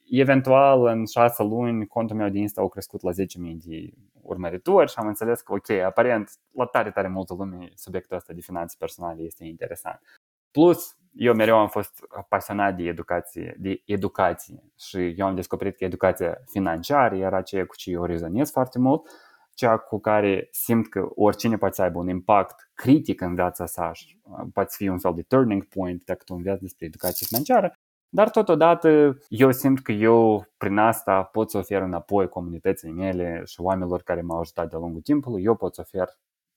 eventual în șase luni contul meu de Insta a crescut la 10.000 de urmăritori și am înțeles că ok, aparent la tare, tare multă lume subiectul ăsta de finanțe personale este interesant. Plus, eu mereu am fost pasionat de educație, de educație și eu am descoperit că educația financiară era ceea cu ce eu rezonez foarte mult, cea cu care simt că oricine poate să aibă un impact critic în viața sa și poate fi un fel de turning point dacă tu înveți despre educație financiară, dar totodată eu simt că eu prin asta pot să ofer înapoi comunității mele și oamenilor care m-au ajutat de-a lungul timpului, eu pot să ofer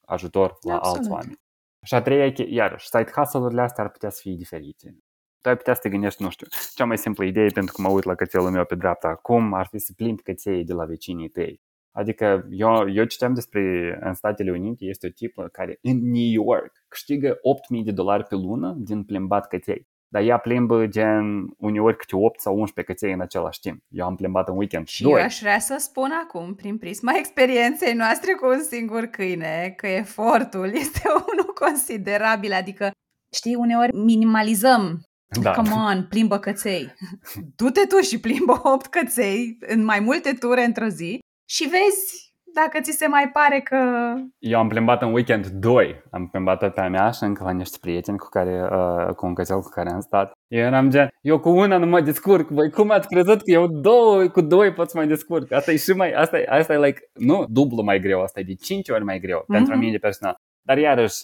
ajutor la Absolut. alți oameni. Și a treia, iarăși, side hustle-urile astea ar putea să fie diferite. Tu ai putea să te gândești, nu știu, cea mai simplă idee, pentru că mă uit la cățelul meu pe dreapta acum, ar fi să plimbi căței de la vecinii tăi. Adică eu, eu citeam despre în Statele Unite, este o tipă care în New York câștigă 8.000 de dolari pe lună din plimbat căței. Dar ea plimbă gen uneori câte 8 sau 11 căței în același timp. Eu am plimbat în weekend Și doi. eu aș vrea să spun acum, prin prisma <laughs> experienței noastre cu un singur câine, că efortul <laughs> este unul considerabil, adică, știi, uneori minimalizăm. Da. Come on, plimbă căței. <laughs> Du-te tu și plimbă 8 căței în mai multe ture într-o zi și vezi dacă ți se mai pare că... Eu am plimbat în weekend 2. Am plimbat pe a mea și încă la niște prieteni cu care, uh, cu un cățel cu care am stat. Eu eram gen, eu cu una nu mă descurc. Voi cum ați crezut că eu două, cu doi pot să mă descurc? Asta e și mai, asta e, asta e like, nu dublu mai greu, asta e de 5 ori mai greu mm-hmm. pentru mine personal. Dar iarăși,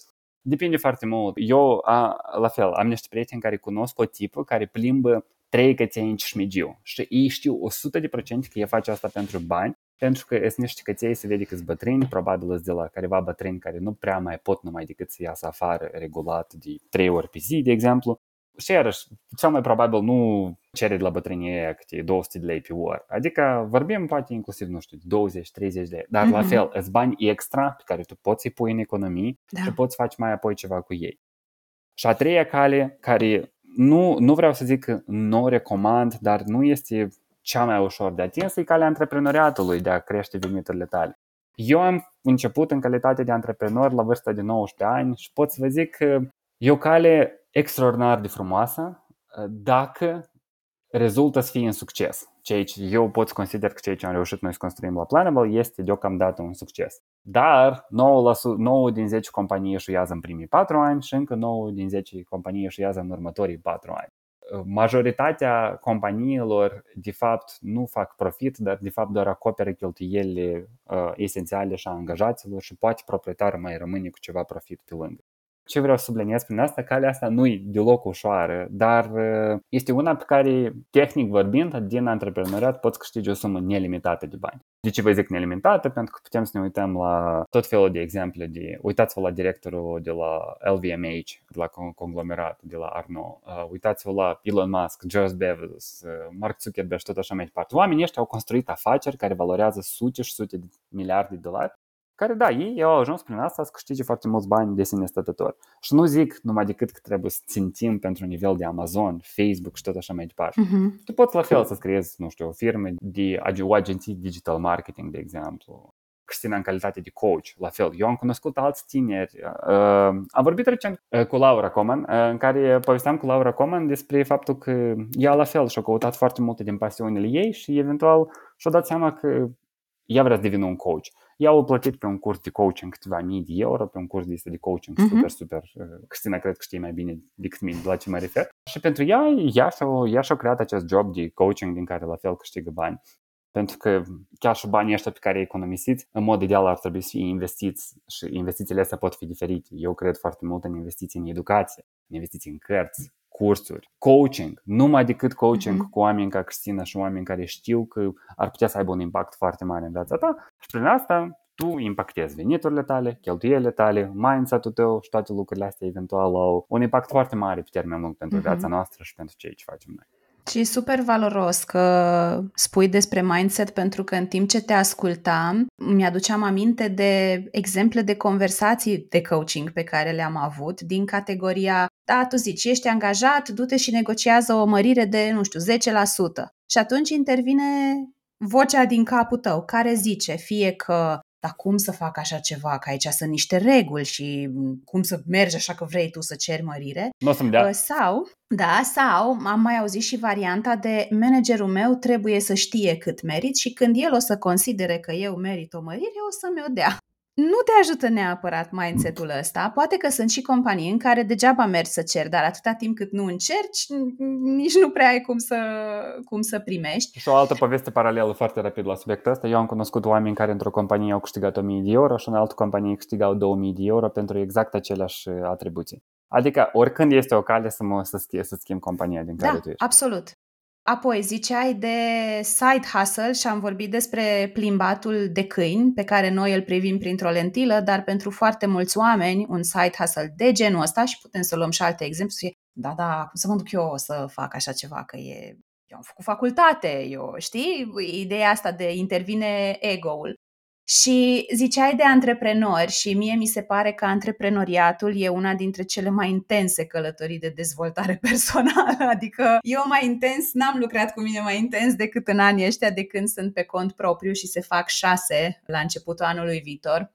depinde foarte mult. Eu, a, la fel, am niște prieteni care cunosc o tipă care plimbă trei căței în Cismigiu și ei știu 100% că ei face asta pentru bani pentru că sunt niște căței, se vede că sunt bătrâni, probabil sunt de la careva bătrâni care nu prea mai pot numai decât să iasă afară regulat de 3 ori pe zi, de exemplu. Și iarăși, cel mai probabil nu cere de la bătrânii aia câte 200 de lei pe oră. Adică vorbim poate inclusiv, nu știu, 20-30 de lei. Dar mm-hmm. la fel, sunt bani extra pe care tu poți să-i pui în economii da. și poți face mai apoi ceva cu ei. Și a treia cale, care nu, nu vreau să zic că nu o recomand, dar nu este cea mai ușor de atins e calea antreprenoriatului de a crește veniturile tale. Eu am început în calitate de antreprenor la vârsta de 19 ani și pot să vă zic că e o cale extraordinar de frumoasă dacă rezultă să fie în succes. Ceea ce eu pot să consider că ceea ce am reușit noi să construim la Planable este deocamdată un succes. Dar 9, 9 din 10 companii eșuează în primii 4 ani și încă 9 din 10 companii eșuează în următorii 4 ani majoritatea companiilor de fapt nu fac profit, dar de fapt doar acoperă cheltuielile uh, esențiale și a angajaților și poate proprietarul mai rămâne cu ceva profit pe lângă. Ce vreau să subliniez prin asta, calea asta nu e deloc ușoară, dar uh, este una pe care, tehnic vorbind, din antreprenoriat poți câștige o sumă nelimitată de bani. De ce vă zic nelimitată? Pentru că putem să ne uităm la tot felul de exemple. De, uitați-vă la directorul de la LVMH, de la conglomerat, de la Arno. Uh, uitați-vă la Elon Musk, George Bezos, uh, Mark Zuckerberg și tot așa mai departe. Oamenii ăștia au construit afaceri care valorează sute și sute de miliarde de dolari care, da, ei au ajuns prin asta să câștige foarte mulți bani de sine stătători. Și nu zic numai decât că trebuie să țintim pentru nivel de Amazon, Facebook și tot așa mai departe. Uh-huh. Tu poți la fel să creezi, nu știu, o firmă de o agenție digital marketing, de exemplu. Cristina în calitate de coach, la fel. Eu am cunoscut alți tineri. Uh, am vorbit recent uh, cu Laura Coman, uh, în care povesteam cu Laura Coman despre faptul că ea la fel și-a căutat foarte multe din pasiunile ei și eventual și-a dat seama că ea vrea să devină un coach. Ea au plătit pe un curs de coaching câteva mii de euro, pe un curs de, de coaching uh-huh. super, super. Cristina cred că știe mai bine decât mine la ce mă refer. Și pentru ea, ea și-a, ea și-a creat acest job de coaching din care la fel câștigă bani. Pentru că chiar și banii ăștia pe care îi economisiți, în mod ideal ar trebui să fie investiți și investițiile astea pot fi diferite. Eu cred foarte mult în investiții în educație, în investiții în cărți, cursuri, coaching, numai decât coaching mm-hmm. cu oameni ca Cristina și oameni care știu că ar putea să aibă un impact foarte mare în viața ta și prin asta tu impactezi veniturile tale, cheltuielile tale, mindset-ul tău și toate lucrurile astea eventual au un impact foarte mare pe termen lung pentru uh-huh. viața noastră și pentru ceea ce facem noi. Și e super valoros că spui despre mindset pentru că în timp ce te ascultam, mi-aduceam aminte de exemple de conversații de coaching pe care le-am avut din categoria da, tu zici, ești angajat, du-te și negociază o mărire de, nu știu, 10%. Și atunci intervine vocea din capul tău care zice fie că dar cum să fac așa ceva, că aici sunt niște reguli și cum să mergi așa că vrei tu să ceri mărire. Nu o să-mi dea. Uh, sau, da, sau am mai auzit și varianta de managerul meu trebuie să știe cât merit și când el o să considere că eu merit o mărire, o să-mi o dea nu te ajută neapărat mindset-ul ăsta. Poate că sunt și companii în care degeaba mergi să ceri, dar atâta timp cât nu încerci, nici nu prea ai cum să, cum să primești. Și o altă poveste paralelă foarte rapid la subiectul ăsta. Eu am cunoscut oameni care într-o companie au câștigat 1000 de euro și în altă companie câștigau 2000 de euro pentru exact aceleași atribuții. Adică oricând este o cale să, mă, să, schimb, să schimb compania din care da, tu ești. absolut. Apoi ziceai de side hustle și am vorbit despre plimbatul de câini pe care noi îl privim printr-o lentilă, dar pentru foarte mulți oameni un side hustle de genul ăsta și putem să luăm și alte exemple, să fie, da, da, cum să mă duc eu să fac așa ceva, că e eu am făcut facultate, eu, știi? Ideea asta de intervine ego-ul. Și ziceai de antreprenori și mie mi se pare că antreprenoriatul e una dintre cele mai intense călătorii de dezvoltare <laughs> personală. Adică eu mai intens, n-am lucrat cu mine mai intens decât în anii ăștia de când sunt pe cont propriu și se fac șase la începutul anului viitor.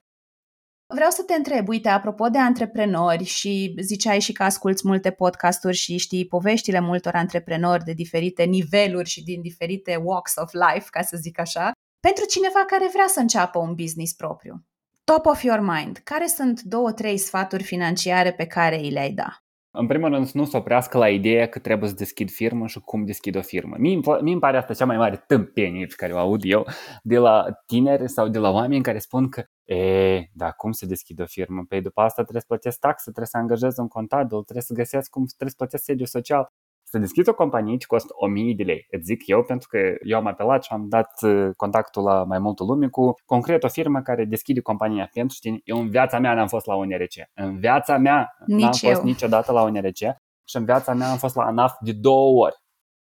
Vreau să te întreb, uite, apropo de antreprenori și ziceai și că asculți multe podcasturi și știi poveștile multor antreprenori de diferite niveluri și din diferite walks of life, ca să zic așa. Pentru cineva care vrea să înceapă un business propriu, top of your mind, care sunt două, trei sfaturi financiare pe care îi le-ai da? În primul rând, să nu se oprească la ideea că trebuie să deschid firmă și cum deschid o firmă. Mie, mie îmi pare asta cea mai mare tâmpenie pe care o aud eu de la tineri sau de la oameni care spun că E, dar cum se deschide o firmă? Păi după asta trebuie să plătesc taxe, trebuie să angajez un contabil, trebuie să găsesc cum trebuie să plătesc sediu social să deschizi o companie ce costă 1000 de lei. Îți zic eu pentru că eu am apelat și am dat uh, contactul la mai multă lume cu concret o firmă care deschide compania pentru tine. Eu în viața mea n-am fost la UNRC. În viața mea Nici n-am eu. fost niciodată la UNRC și în viața mea am fost la ANAF de două ori.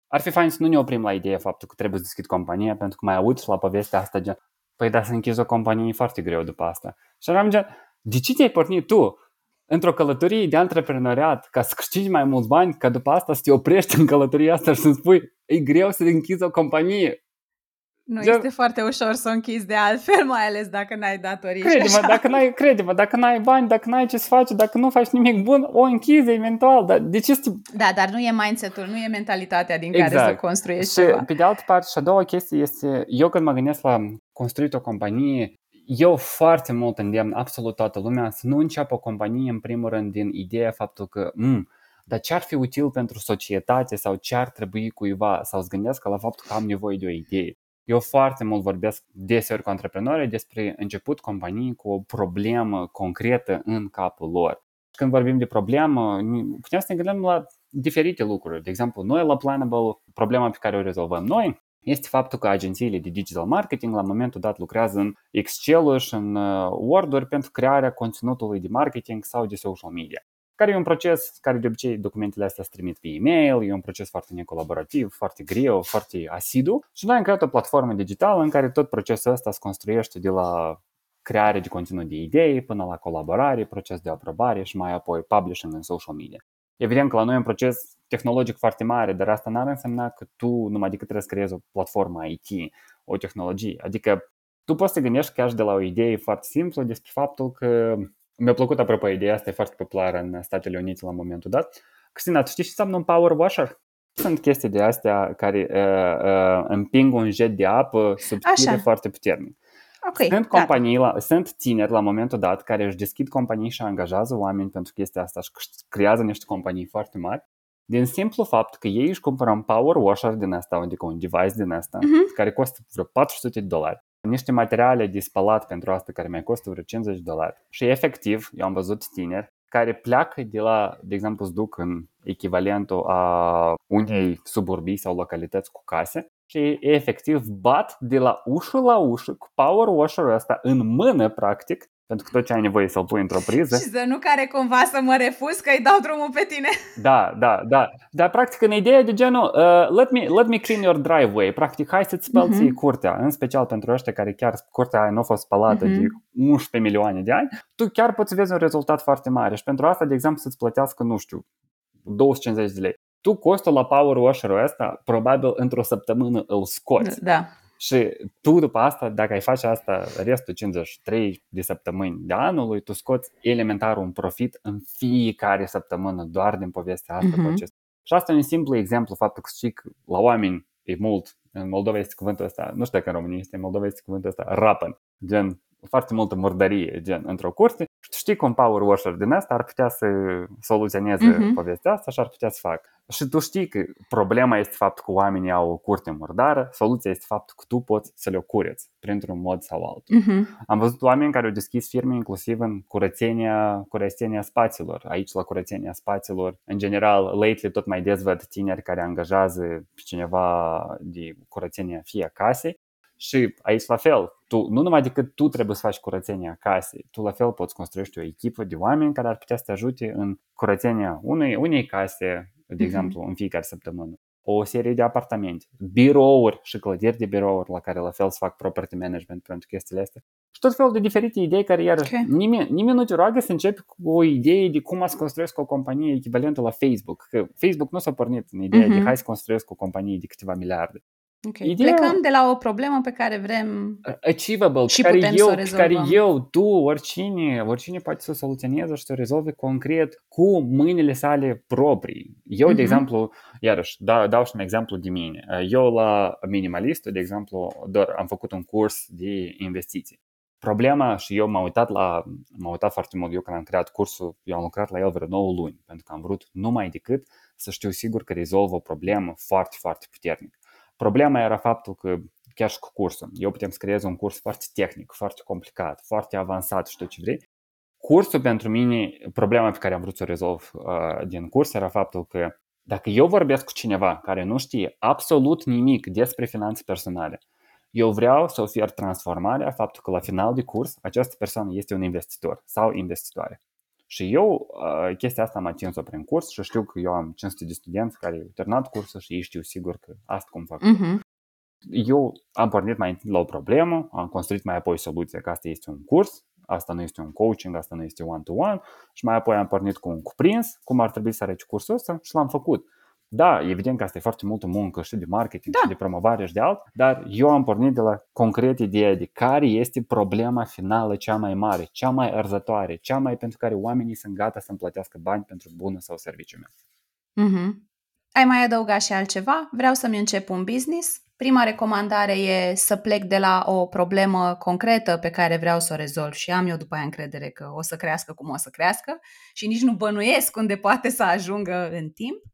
Ar fi fain să nu ne oprim la ideea faptul că trebuie să deschid compania pentru că mai aud și la povestea asta gen Păi da, să închizi o companie e foarte greu după asta. Și am gen, de ce te-ai pornit tu? Într-o călătorie de antreprenoriat ca să câștigi mai mulți bani, ca după asta să te oprești în călătoria asta și să-mi spui e greu să închizi o companie. Nu Gen... este foarte ușor să o închizi de altfel, mai ales dacă n-ai datorii. Crede-mă, dacă n-ai, crede-mă, dacă n-ai bani, dacă n-ai ce să faci, dacă nu faci nimic bun, o închizi eventual. Dar de ce Da, dar nu e mindset-ul, nu e mentalitatea din exact. care să construiești și, ceva. pe de altă parte, și a doua chestie este, eu când mă gândesc la construit o companie, eu foarte mult îndemn absolut toată lumea să nu înceapă o companie în primul rând din ideea faptul că mm, dar ce ar fi util pentru societate sau ce ar trebui cuiva sau să gândească la faptul că am nevoie de o idee. Eu foarte mult vorbesc deseori cu antreprenorii despre început companii cu o problemă concretă în capul lor. Când vorbim de problemă, putem să ne gândim la diferite lucruri. De exemplu, noi la Planable, problema pe care o rezolvăm noi este faptul că agențiile de digital marketing la momentul dat lucrează în Excel și în uh, Word-uri pentru crearea conținutului de marketing sau de social media care e un proces care de obicei documentele astea se trimit pe e-mail, e un proces foarte necolaborativ, foarte greu, foarte asidu și noi am creat o platformă digitală în care tot procesul ăsta se construiește de la creare de conținut de idei până la colaborare, proces de aprobare și mai apoi publishing în social media. Evident că la noi e un proces tehnologic foarte mare, dar asta n-ar însemna că tu numai decât trebuie să creezi o platformă IT, o tehnologie. Adică tu poți să te gândești chiar și de la o idee foarte simplă despre faptul că mi-a plăcut apropo ideea asta, e foarte populară în Statele Unite la momentul dat. Cristina, tu știi ce înseamnă un power washer? Sunt chestii de astea care uh, uh, împing un jet de apă subțire foarte puternic. Okay, sunt companii, la, sunt tineri la momentul dat care își deschid companii și angajează oameni pentru chestia asta și creează niște companii foarte mari din simplu fapt că ei își cumpără un power washer din asta, adică un device din asta, uh-huh. care costă vreo 400 de dolari, niște materiale de spălat pentru asta care mai costă vreo 50 de dolari. Și efectiv, eu am văzut tineri care pleacă de la, de exemplu, îți duc în echivalentul a unei suburbii sau localități cu case și efectiv bat de la ușă la ușă cu power washer-ul ăsta în mână, practic, pentru că tot ce ai nevoie să-l pui într-o priză. Și să nu care cumva să mă refuz că îi dau drumul pe tine. <laughs> Da, da, da. Dar practic în ideea de genul, uh, let, me, let me clean your driveway. Practic, hai să-ți spălți uh-huh. curtea, în special pentru ăștia care chiar curtea aia nu a fost spălată uh-huh. de 11 milioane de ani, tu chiar poți vezi un rezultat foarte mare. Și pentru asta, de exemplu, să-ți plătească, nu știu, 250 de lei. Tu costul la power washer-ul ăsta, probabil într-o săptămână îl scoți. Da. Și tu după asta, dacă ai face asta restul 53 de săptămâni de anului, tu scoți elementar un profit în fiecare săptămână doar din povestea asta uh-huh. cu acest. Și asta e un simplu exemplu, faptul că știi că la oameni e mult, în Moldova este cuvântul ăsta, nu știu dacă în România este, în Moldova este cuvântul ăsta, rapăn, gen foarte multă murdărie, gen într-o curte și tu știi că un power washer din asta ar putea să soluționeze uh-huh. povestea asta și ar putea să facă. Și tu știi că problema este faptul că oamenii au o curte murdară, soluția este faptul că tu poți să le cureți printr-un mod sau altul. Uh-huh. Am văzut oameni care au deschis firme inclusiv în curățenia, curățenia spațiilor, aici la curățenia spațiilor. În general, lately tot mai des văd tineri care angajează pe cineva de curățenia fie casei și aici la fel, tu, nu numai decât tu trebuie să faci curățenia casei, tu la fel poți construiești o echipă de oameni care ar putea să te ajute în curățenia unei, unei case, de mhm. exemplu, în fiecare săptămână. O serie de apartamente, birouri și clădiri de birouri la care la fel să fac property management pentru chestiile astea. Și tot felul de diferite idei care iarăși okay. nimeni, nimeni nu te roagă să începi cu o idee de cum să construiesc o companie echivalentă la Facebook. Că Facebook nu s-a pornit în ideea uh-huh. de mhm. hai să construiesc o companie de câteva miliarde. Okay. Ideea... Plecăm de la o problemă pe care vrem achievable, și care putem eu, să o rezolvăm. care eu, tu, oricine, oricine poate să o soluționeze și să o rezolve concret cu mâinile sale proprii. Eu, uh-huh. de mhm. exemplu, iarăși, da, dau și un exemplu de mine. Eu la Minimalist, de exemplu, doar am făcut un curs de investiții. Problema, și eu m-am uitat la, m-am uitat foarte mult, eu când am creat cursul, eu am lucrat la el vreo 9 luni, pentru că am vrut numai decât să știu sigur că rezolvă o problemă foarte, foarte puternică. Problema era faptul că chiar și cu cursul, eu putem să creez un curs foarte tehnic, foarte complicat, foarte avansat și tot ce vrei. Cursul pentru mine, problema pe care am vrut să o rezolv uh, din curs era faptul că dacă eu vorbesc cu cineva care nu știe absolut nimic despre finanțe personale, eu vreau să ofer transformarea, faptul că la final de curs această persoană este un investitor sau investitoare. Și eu uh, chestia asta am atins-o prin curs și știu că eu am 500 de studenți care au terminat cursul și ei știu sigur că asta cum fac. Uh-huh. Eu am pornit mai întâi la o problemă, am construit mai apoi soluția că asta este un curs, asta nu este un coaching, asta nu este one-to-one și mai apoi am pornit cu un cuprins, cum ar trebui să arăți cursul ăsta și l-am făcut. Da, evident că asta e foarte multă muncă și de marketing da. și de promovare și de alt, dar eu am pornit de la concret ideea de care este problema finală cea mai mare, cea mai arzătoare, cea mai pentru care oamenii sunt gata să-mi plătească bani pentru bună sau serviciul meu. Mm-hmm. Ai mai adăugat și altceva? Vreau să-mi încep un business. Prima recomandare e să plec de la o problemă concretă pe care vreau să o rezolv și am eu după aia încredere că o să crească cum o să crească și nici nu bănuiesc unde poate să ajungă în timp.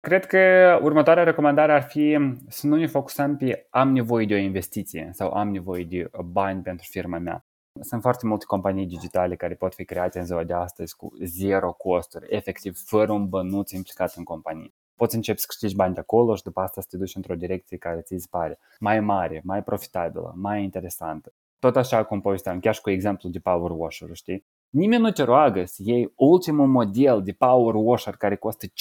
Cred că următoarea recomandare ar fi să nu ne focusăm pe am nevoie de o investiție sau am nevoie de bani pentru firma mea. Sunt foarte multe companii digitale care pot fi create în ziua de astăzi cu zero costuri, efectiv fără un bănuț implicat în companie. Poți începi să câștigi bani de acolo și după asta să te duci într-o direcție care ți se pare mai mare, mai profitabilă, mai interesantă. Tot așa cum povesteam, chiar și cu exemplu de power washer, știi? Nimeni nu te roagă să iei ultimul model de power washer care costă 15.000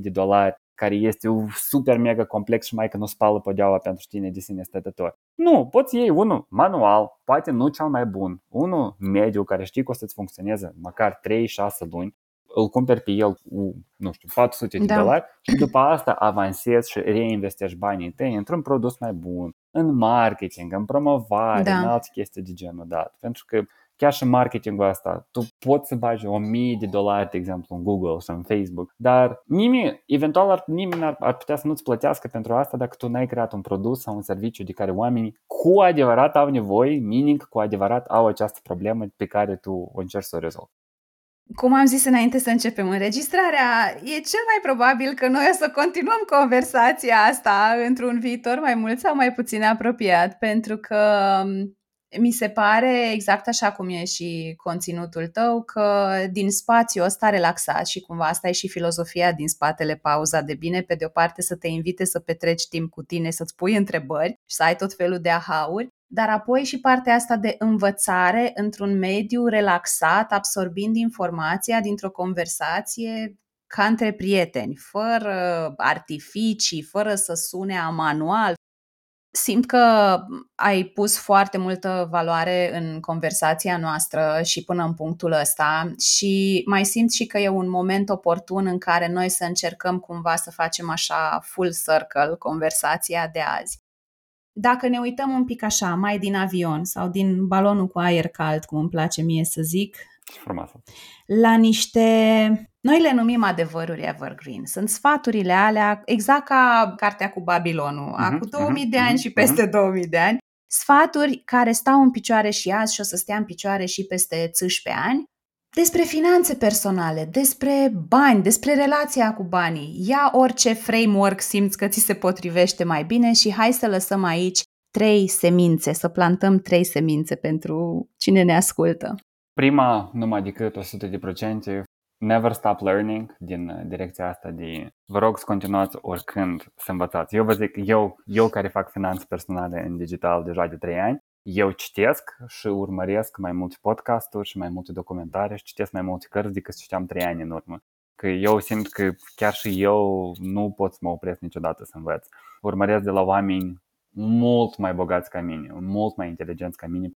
de dolari, care este super mega complex și mai că nu spală podeaua pentru tine de sine stătător. Nu, poți iei unul manual, poate nu cel mai bun, unul mediu care știi că o să-ți funcționeze măcar 3-6 luni, îl cumperi pe el cu, nu știu, 400 de da. dolari și după asta avansezi și reinvestești banii tăi într-un produs mai bun, în marketing, în promovare, da. în alte chestii de genul dat. Pentru că chiar și marketingul ăsta, tu poți să bagi o mie de dolari, de exemplu, în Google sau în Facebook, dar nimeni, eventual ar, nimeni ar, ar putea să nu-ți plătească pentru asta dacă tu n-ai creat un produs sau un serviciu de care oamenii cu adevărat au nevoie, meaning cu adevărat au această problemă pe care tu o încerci să o rezolvi. Cum am zis înainte să începem înregistrarea, e cel mai probabil că noi o să continuăm conversația asta într-un viitor mai mult sau mai puțin apropiat, pentru că mi se pare exact așa cum e și conținutul tău, că din spațiu ăsta relaxat și cumva asta e și filozofia din spatele pauza de bine, pe de o parte să te invite să petreci timp cu tine, să-ți pui întrebări și să ai tot felul de ahauri, dar apoi și partea asta de învățare într-un mediu relaxat, absorbind informația dintr-o conversație ca între prieteni, fără artificii, fără să sune a manual, Simt că ai pus foarte multă valoare în conversația noastră și până în punctul ăsta și mai simt și că e un moment oportun în care noi să încercăm cumva să facem așa full circle conversația de azi. Dacă ne uităm un pic așa, mai din avion sau din balonul cu aer cald, cum îmi place mie să zic, frumoasă. La niște, noi le numim adevăruri evergreen. Sunt sfaturile alea, exact ca cartea cu Babilonul, uh-huh, acum 2000 uh-huh, de ani uh-huh, și peste uh-huh. 2000 de ani. Sfaturi care stau în picioare și azi și o să stea în picioare și peste 11 ani, despre finanțe personale, despre bani, despre relația cu banii. Ia orice framework simți că ți se potrivește mai bine și hai să lăsăm aici trei semințe, să plantăm trei semințe pentru cine ne ascultă. Prima, numai decât 100%, never stop learning din uh, direcția asta de vă rog să continuați oricând să învățați. Eu vă zic, eu, eu care fac finanțe personale în digital deja de 3 ani, eu citesc și urmăresc mai multe podcasturi și mai multe documentare și citesc mai multe cărți decât citeam 3 ani în urmă. Că eu simt că chiar și eu nu pot să mă opresc niciodată să învăț. Urmăresc de la oameni mult mai bogați ca mine, mult mai inteligenți ca mine,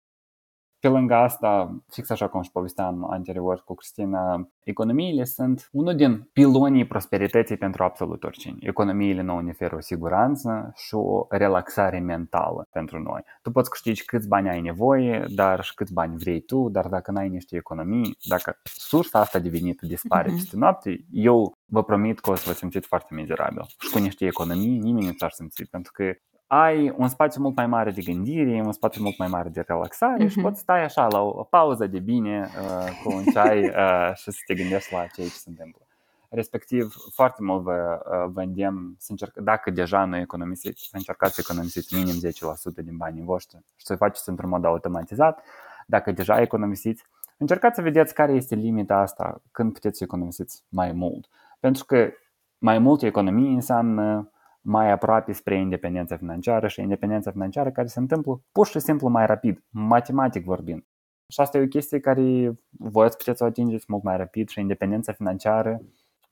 pe lângă asta, fix așa cum și povesteam anterior cu Cristina, economiile sunt unul din pilonii prosperității pentru absolut oricine. Economiile nouă ne oferă o siguranță și o relaxare mentală pentru noi. Tu poți câștigi câți bani ai nevoie, dar și câți bani vrei tu, dar dacă n-ai niște economii, dacă sursa asta de venit dispare uh-huh. peste noapte, eu vă promit că o să vă simțiți foarte mizerabil. Și cu niște economii nimeni nu s-ar simți, pentru că ai un spațiu mult mai mare de gândire, un spațiu mult mai mare de relaxare uh-huh. și mhm. poți stai așa la o, pauză de bine uh, cu un ceai uh, și să te gândești la ceea ce se întâmplă. Respectiv, foarte mult vă, uh, vă îndemn să încerc, dacă deja nu economisiți, să încercați să economisiți minim 10% din banii voștri și să faceți într-un mod automatizat. Dacă deja economisiți, încercați să vedeți care este limita asta când puteți să economisiți mai mult. Pentru că mai multe economii înseamnă mai aproape spre independența financiară și independența financiară care se întâmplă pur și simplu mai rapid, matematic vorbind. Și asta e o chestie care voi ați puteți să o atingeți mult mai rapid și independența financiară,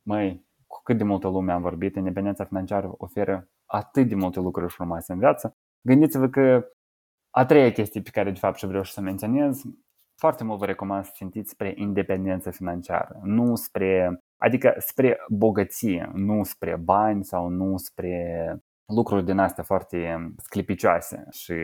măi, cu cât de multă lume am vorbit, independența financiară oferă atât de multe lucruri frumoase în viață. Gândiți-vă că a treia chestie pe care de fapt și vreau să menționez, foarte mult vă recomand să țintiți spre independență financiară, nu spre Adică spre bogăție, nu spre bani sau nu spre lucruri din astea foarte sclipicioase și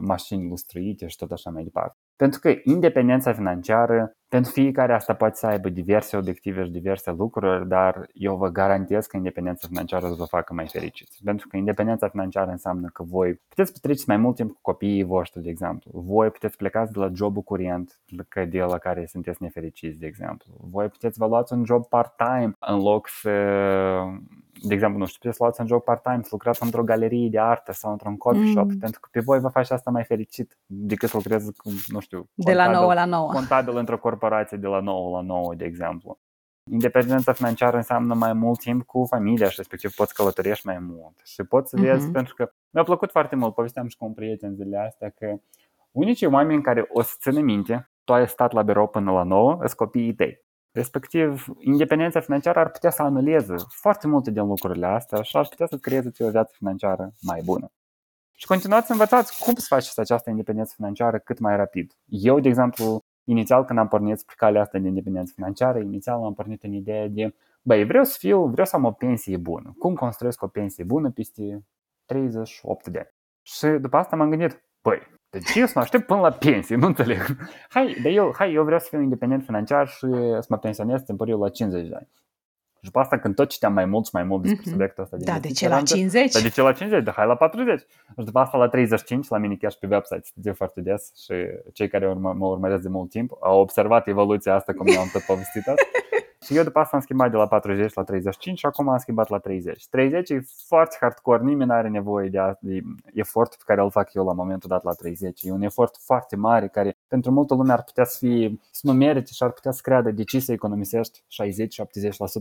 mașini lustruite și tot așa mai departe. Pentru că independența financiară, pentru fiecare asta poate să aibă diverse obiective și diverse lucruri, dar eu vă garantez că independența financiară o să vă facă mai fericiți. Pentru că independența financiară înseamnă că voi puteți petreceți mai mult timp cu copiii voștri, de exemplu. Voi puteți plecați de la jobul curent, că de la care sunteți nefericiți, de exemplu. Voi puteți vă luați un job part-time în loc să de exemplu, nu știu, puteți să luați un job part-time, să lucrați într-o galerie de artă sau într-un coffee shop, mm. pentru că pe voi vă face asta mai fericit decât să lucrezi, nu știu, de la 9 la 9. Contabil într-o corporație de la 9 la 9, de exemplu. Independența financiară înseamnă mai mult timp cu familia și respectiv poți călătorești mai mult și poți să vezi, mm-hmm. pentru că mi-a plăcut foarte mult, povesteam și cu un prieten zilele astea că unicii oameni care o să țină minte, tu ai stat la birou până la 9, sunt copiii tăi. Respectiv, independența financiară ar putea să anuleze foarte multe din lucrurile astea și ar putea să creeze o viață financiară mai bună. Și continuați să învățați cum să faceți această independență financiară cât mai rapid. Eu, de exemplu, inițial când am pornit spre calea asta de independență financiară, inițial am pornit în ideea de, băi, vreau să fiu, vreau să am o pensie bună. Cum construiesc o pensie bună peste 38 de ani? Și după asta m-am gândit, băi, de ce eu să mă aștept până la pensie? <laughs> Nu înțeleg. Hai, de eu, hai, eu vreau să fiu independent financiar și să mă pensionez timpuriu la 50 de ani. Și după asta, când tot citeam mai mult și mai mult despre mm-hmm. subiectul ăsta Da, de ce la 50? Da, de ce la 50? Da, hai la 40. Și după asta la 35, la mine chiar și pe website, studiu foarte des și cei care urmă, mă urmăresc de mult timp au observat evoluția asta, cum eu am tot povestit asta. <laughs> Și eu după asta am schimbat de la 40 la 35 și acum am schimbat la 30. 30 e foarte hardcore, nimeni nu are nevoie de, de efortul pe care îl fac eu la momentul dat la 30. E un efort foarte mare care pentru multă lume ar putea să fie, să nu merite și ar putea să creadă de ce să economisești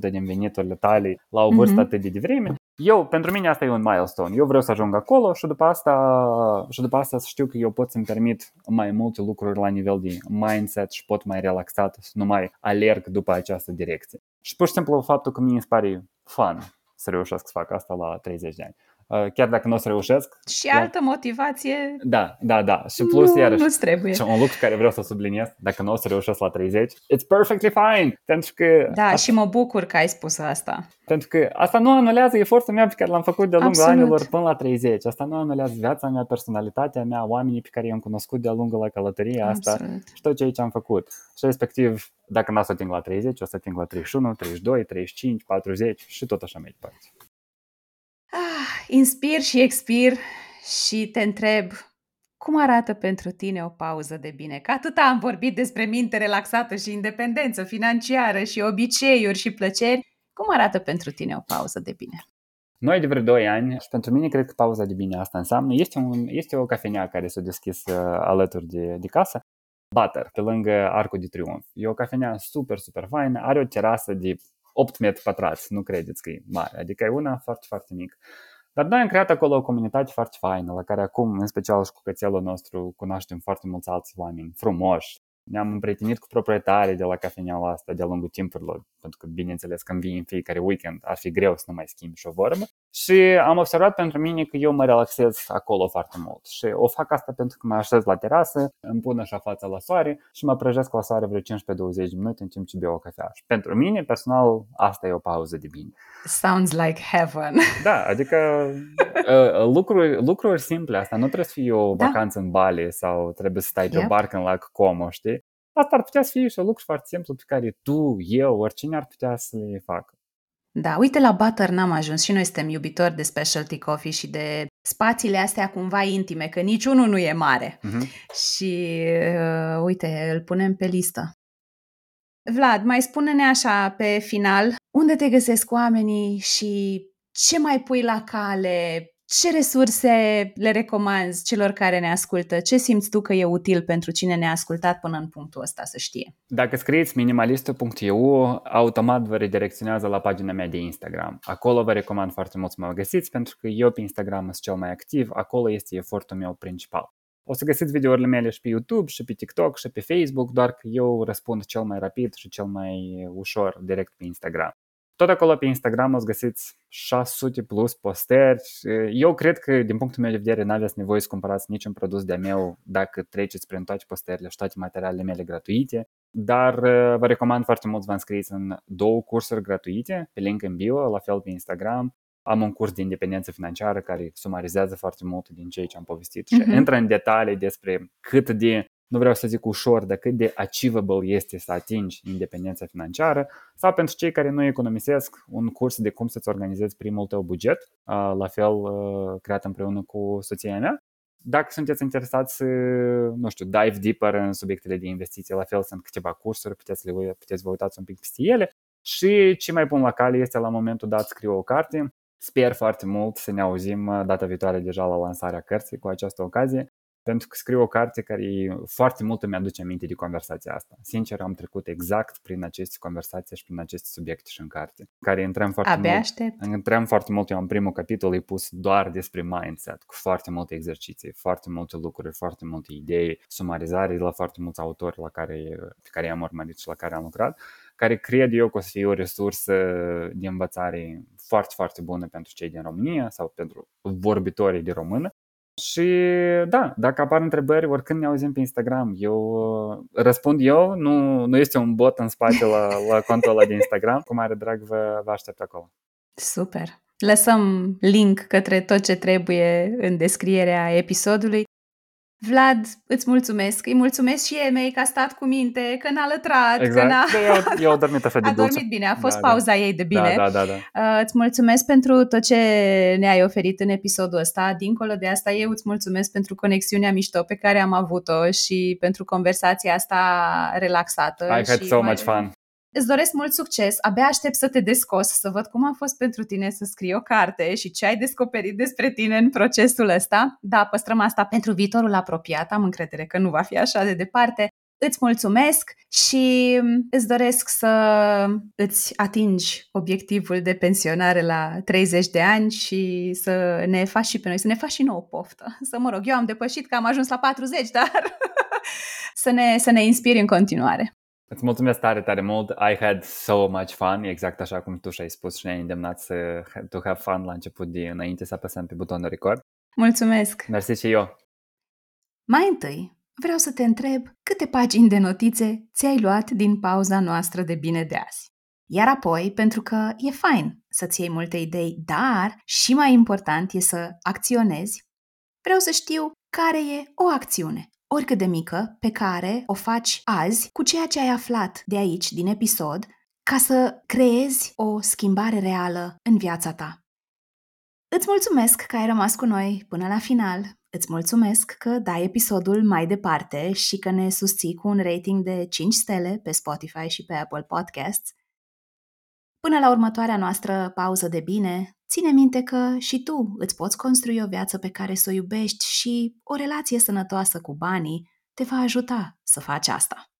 60-70% din veniturile tale la o vârstă mm-hmm. atât de devreme. Eu, pentru mine asta e un milestone. Eu vreau să ajung acolo și după asta, și după asta să știu că eu pot să-mi permit mai multe lucruri la nivel de mindset și pot mai relaxat să nu mai alerg după această direcție. Și pur și simplu faptul că mi se pare fun să reușesc să fac asta la 30 de ani. Uh, chiar dacă nu o să reușesc. Și iar... altă motivație. Da, da, da. Și plus, nu, iarăși, nu trebuie. și un lucru care vreau să subliniez, dacă nu o să reușesc la 30, it's perfectly fine. Pentru că... Da, asta... și mă bucur că ai spus asta. Pentru că asta nu anulează efortul meu pe care l-am făcut de-a lungul Absolut. anilor până la 30. Asta nu anulează viața mea, personalitatea mea, oamenii pe care i-am cunoscut de-a lungul la călătoria asta Absolut. și tot ce am făcut. Și respectiv, dacă nu o să ating la 30, o să ating la 31, 32, 35, 40 și tot așa mai departe. Ah, inspir și expir și te întreb cum arată pentru tine o pauză de bine? Că atât am vorbit despre minte relaxată și independență financiară și obiceiuri și plăceri. Cum arată pentru tine o pauză de bine? Noi de vreo 2 ani și pentru mine cred că pauza de bine asta înseamnă, este, un, este o cafenea care s-a deschis uh, alături de, de casă, Butter, pe lângă Arcul de Triunf. E o cafenea super, super faină, are o terasă de 8 metri pătrați, nu credeți că e mare, adică e una foarte, foarte mică. Dar noi am creat acolo o comunitate foarte faină, la care acum, în special și cu cățelul nostru, cunoaștem foarte mulți alți oameni frumoși, ne-am împrietenit cu proprietarii de la cafeneaua asta de-a lungul timpurilor, pentru că, bineînțeles, când vii în fiecare weekend, ar fi greu să nu mai schimbi și o vorbă. Și am observat pentru mine că eu mă relaxez acolo foarte mult. Și o fac asta pentru că mă așez la terasă, îmi pun așa fața la soare și mă prăjesc la soare vreo 15-20 de minute în timp ce beau o cafea. Și pentru mine, personal, asta e o pauză de bine. Sounds like heaven. <laughs> Da, adică <laughs> uh, lucruri, lucruri simple, asta nu trebuie să fie o da. vacanță în Bali sau trebuie să stai pe yep. barcă în lac Como, știi? Asta ar putea să fie și un lucru foarte simplu pe care tu, eu, oricine ar putea să le facă. Da, uite, la Butter n-am ajuns și noi suntem iubitori de specialty coffee și de spațiile astea cumva intime, că niciunul nu e mare. Uh-huh. Și uh, uite, îl punem pe listă. Vlad, mai spune-ne așa pe final, unde te găsesc oamenii și ce mai pui la cale, ce resurse le recomanzi celor care ne ascultă? Ce simți tu că e util pentru cine ne-a ascultat până în punctul ăsta să știe? Dacă scrieți minimalistul.eu, automat vă redirecționează la pagina mea de Instagram. Acolo vă recomand foarte mult să mă găsiți pentru că eu pe Instagram sunt cel mai activ, acolo este efortul meu principal. O să găsiți videourile mele și pe YouTube, și pe TikTok, și pe Facebook, doar că eu răspund cel mai rapid și cel mai ușor direct pe Instagram. Tot acolo pe Instagram o să găsiți 600 plus postări. Eu cred că, din punctul meu de vedere, n-aveți nevoie să cumpărați niciun produs de-a meu dacă treceți prin toate postările și toate materialele mele gratuite. Dar uh, vă recomand foarte mult să vă înscrieți în două cursuri gratuite, pe link în bio, la fel pe Instagram. Am un curs de independență financiară care sumarizează foarte mult din ceea ce am povestit și uh-huh. intră în detalii despre cât de nu vreau să zic ușor, dar cât de achievable este să atingi independența financiară sau pentru cei care nu economisesc un curs de cum să-ți organizezi primul tău buget, la fel creat împreună cu soția mea. Dacă sunteți interesați să, nu știu, dive deeper în subiectele de investiție, la fel sunt câteva cursuri, puteți, le, puteți vă uitați un pic peste ele. Și ce mai pun la cale este la momentul dat scriu o carte. Sper foarte mult să ne auzim data viitoare deja la lansarea cărții cu această ocazie pentru că scriu o carte care foarte mult îmi aduce aminte de conversația asta. Sincer, am trecut exact prin aceste conversații și prin aceste subiecte și în carte, care intrăm foarte Abia mult. Aștept. Intrăm foarte mult, eu în primul capitol e pus doar despre mindset, cu foarte multe exerciții, foarte multe lucruri, foarte multe idei, sumarizare de la foarte mulți autori la care, pe care i-am urmărit și la care am lucrat, care cred eu că o să fie o resursă de învățare foarte, foarte bună pentru cei din România sau pentru vorbitorii de română și da, dacă apar întrebări, oricând ne auzim pe Instagram, eu uh, răspund eu, nu, nu este un bot în spate la, <laughs> la contul ăla de Instagram, cu mare drag vă, vă aștept acolo. Super! Lăsăm link către tot ce trebuie în descrierea episodului. Vlad, îți mulțumesc. Îi mulțumesc și Emei că a stat cu minte, că n-a lătrat, exact. că n-a... Eu, <laughs> eu a dormit așa de A dormit bine, a fost da, pauza da. ei de bine. Da, da, da, da. Uh, îți mulțumesc pentru tot ce ne-ai oferit în episodul ăsta. Dincolo de asta, eu îți mulțumesc pentru conexiunea mișto pe care am avut-o și pentru conversația asta relaxată. I had și so mai... much fun. Îți doresc mult succes, abia aștept să te descos, să văd cum a fost pentru tine să scrii o carte și ce ai descoperit despre tine în procesul ăsta. Da, păstrăm asta pentru viitorul apropiat, am încredere că nu va fi așa de departe. Îți mulțumesc și îți doresc să îți atingi obiectivul de pensionare la 30 de ani și să ne faci și pe noi, să ne faci și nouă poftă. <laughs> Să mă rog, eu am depășit că am ajuns la 40, dar <laughs> să ne, să ne inspiri în continuare. Îți mulțumesc tare, tare mult. I had so much fun, exact așa cum tu și-ai spus și ne-ai îndemnat să to have fun la început de înainte să apăsăm pe butonul record. Mulțumesc! Mersi și eu! Mai întâi, vreau să te întreb câte pagini de notițe ți-ai luat din pauza noastră de bine de azi. Iar apoi, pentru că e fain să-ți iei multe idei, dar și mai important e să acționezi, vreau să știu care e o acțiune, oricât de mică, pe care o faci azi cu ceea ce ai aflat de aici, din episod, ca să creezi o schimbare reală în viața ta. Îți mulțumesc că ai rămas cu noi până la final. Îți mulțumesc că dai episodul mai departe și că ne susții cu un rating de 5 stele pe Spotify și pe Apple Podcasts. Până la următoarea noastră pauză de bine, ține minte că și tu îți poți construi o viață pe care să o iubești și o relație sănătoasă cu banii te va ajuta să faci asta.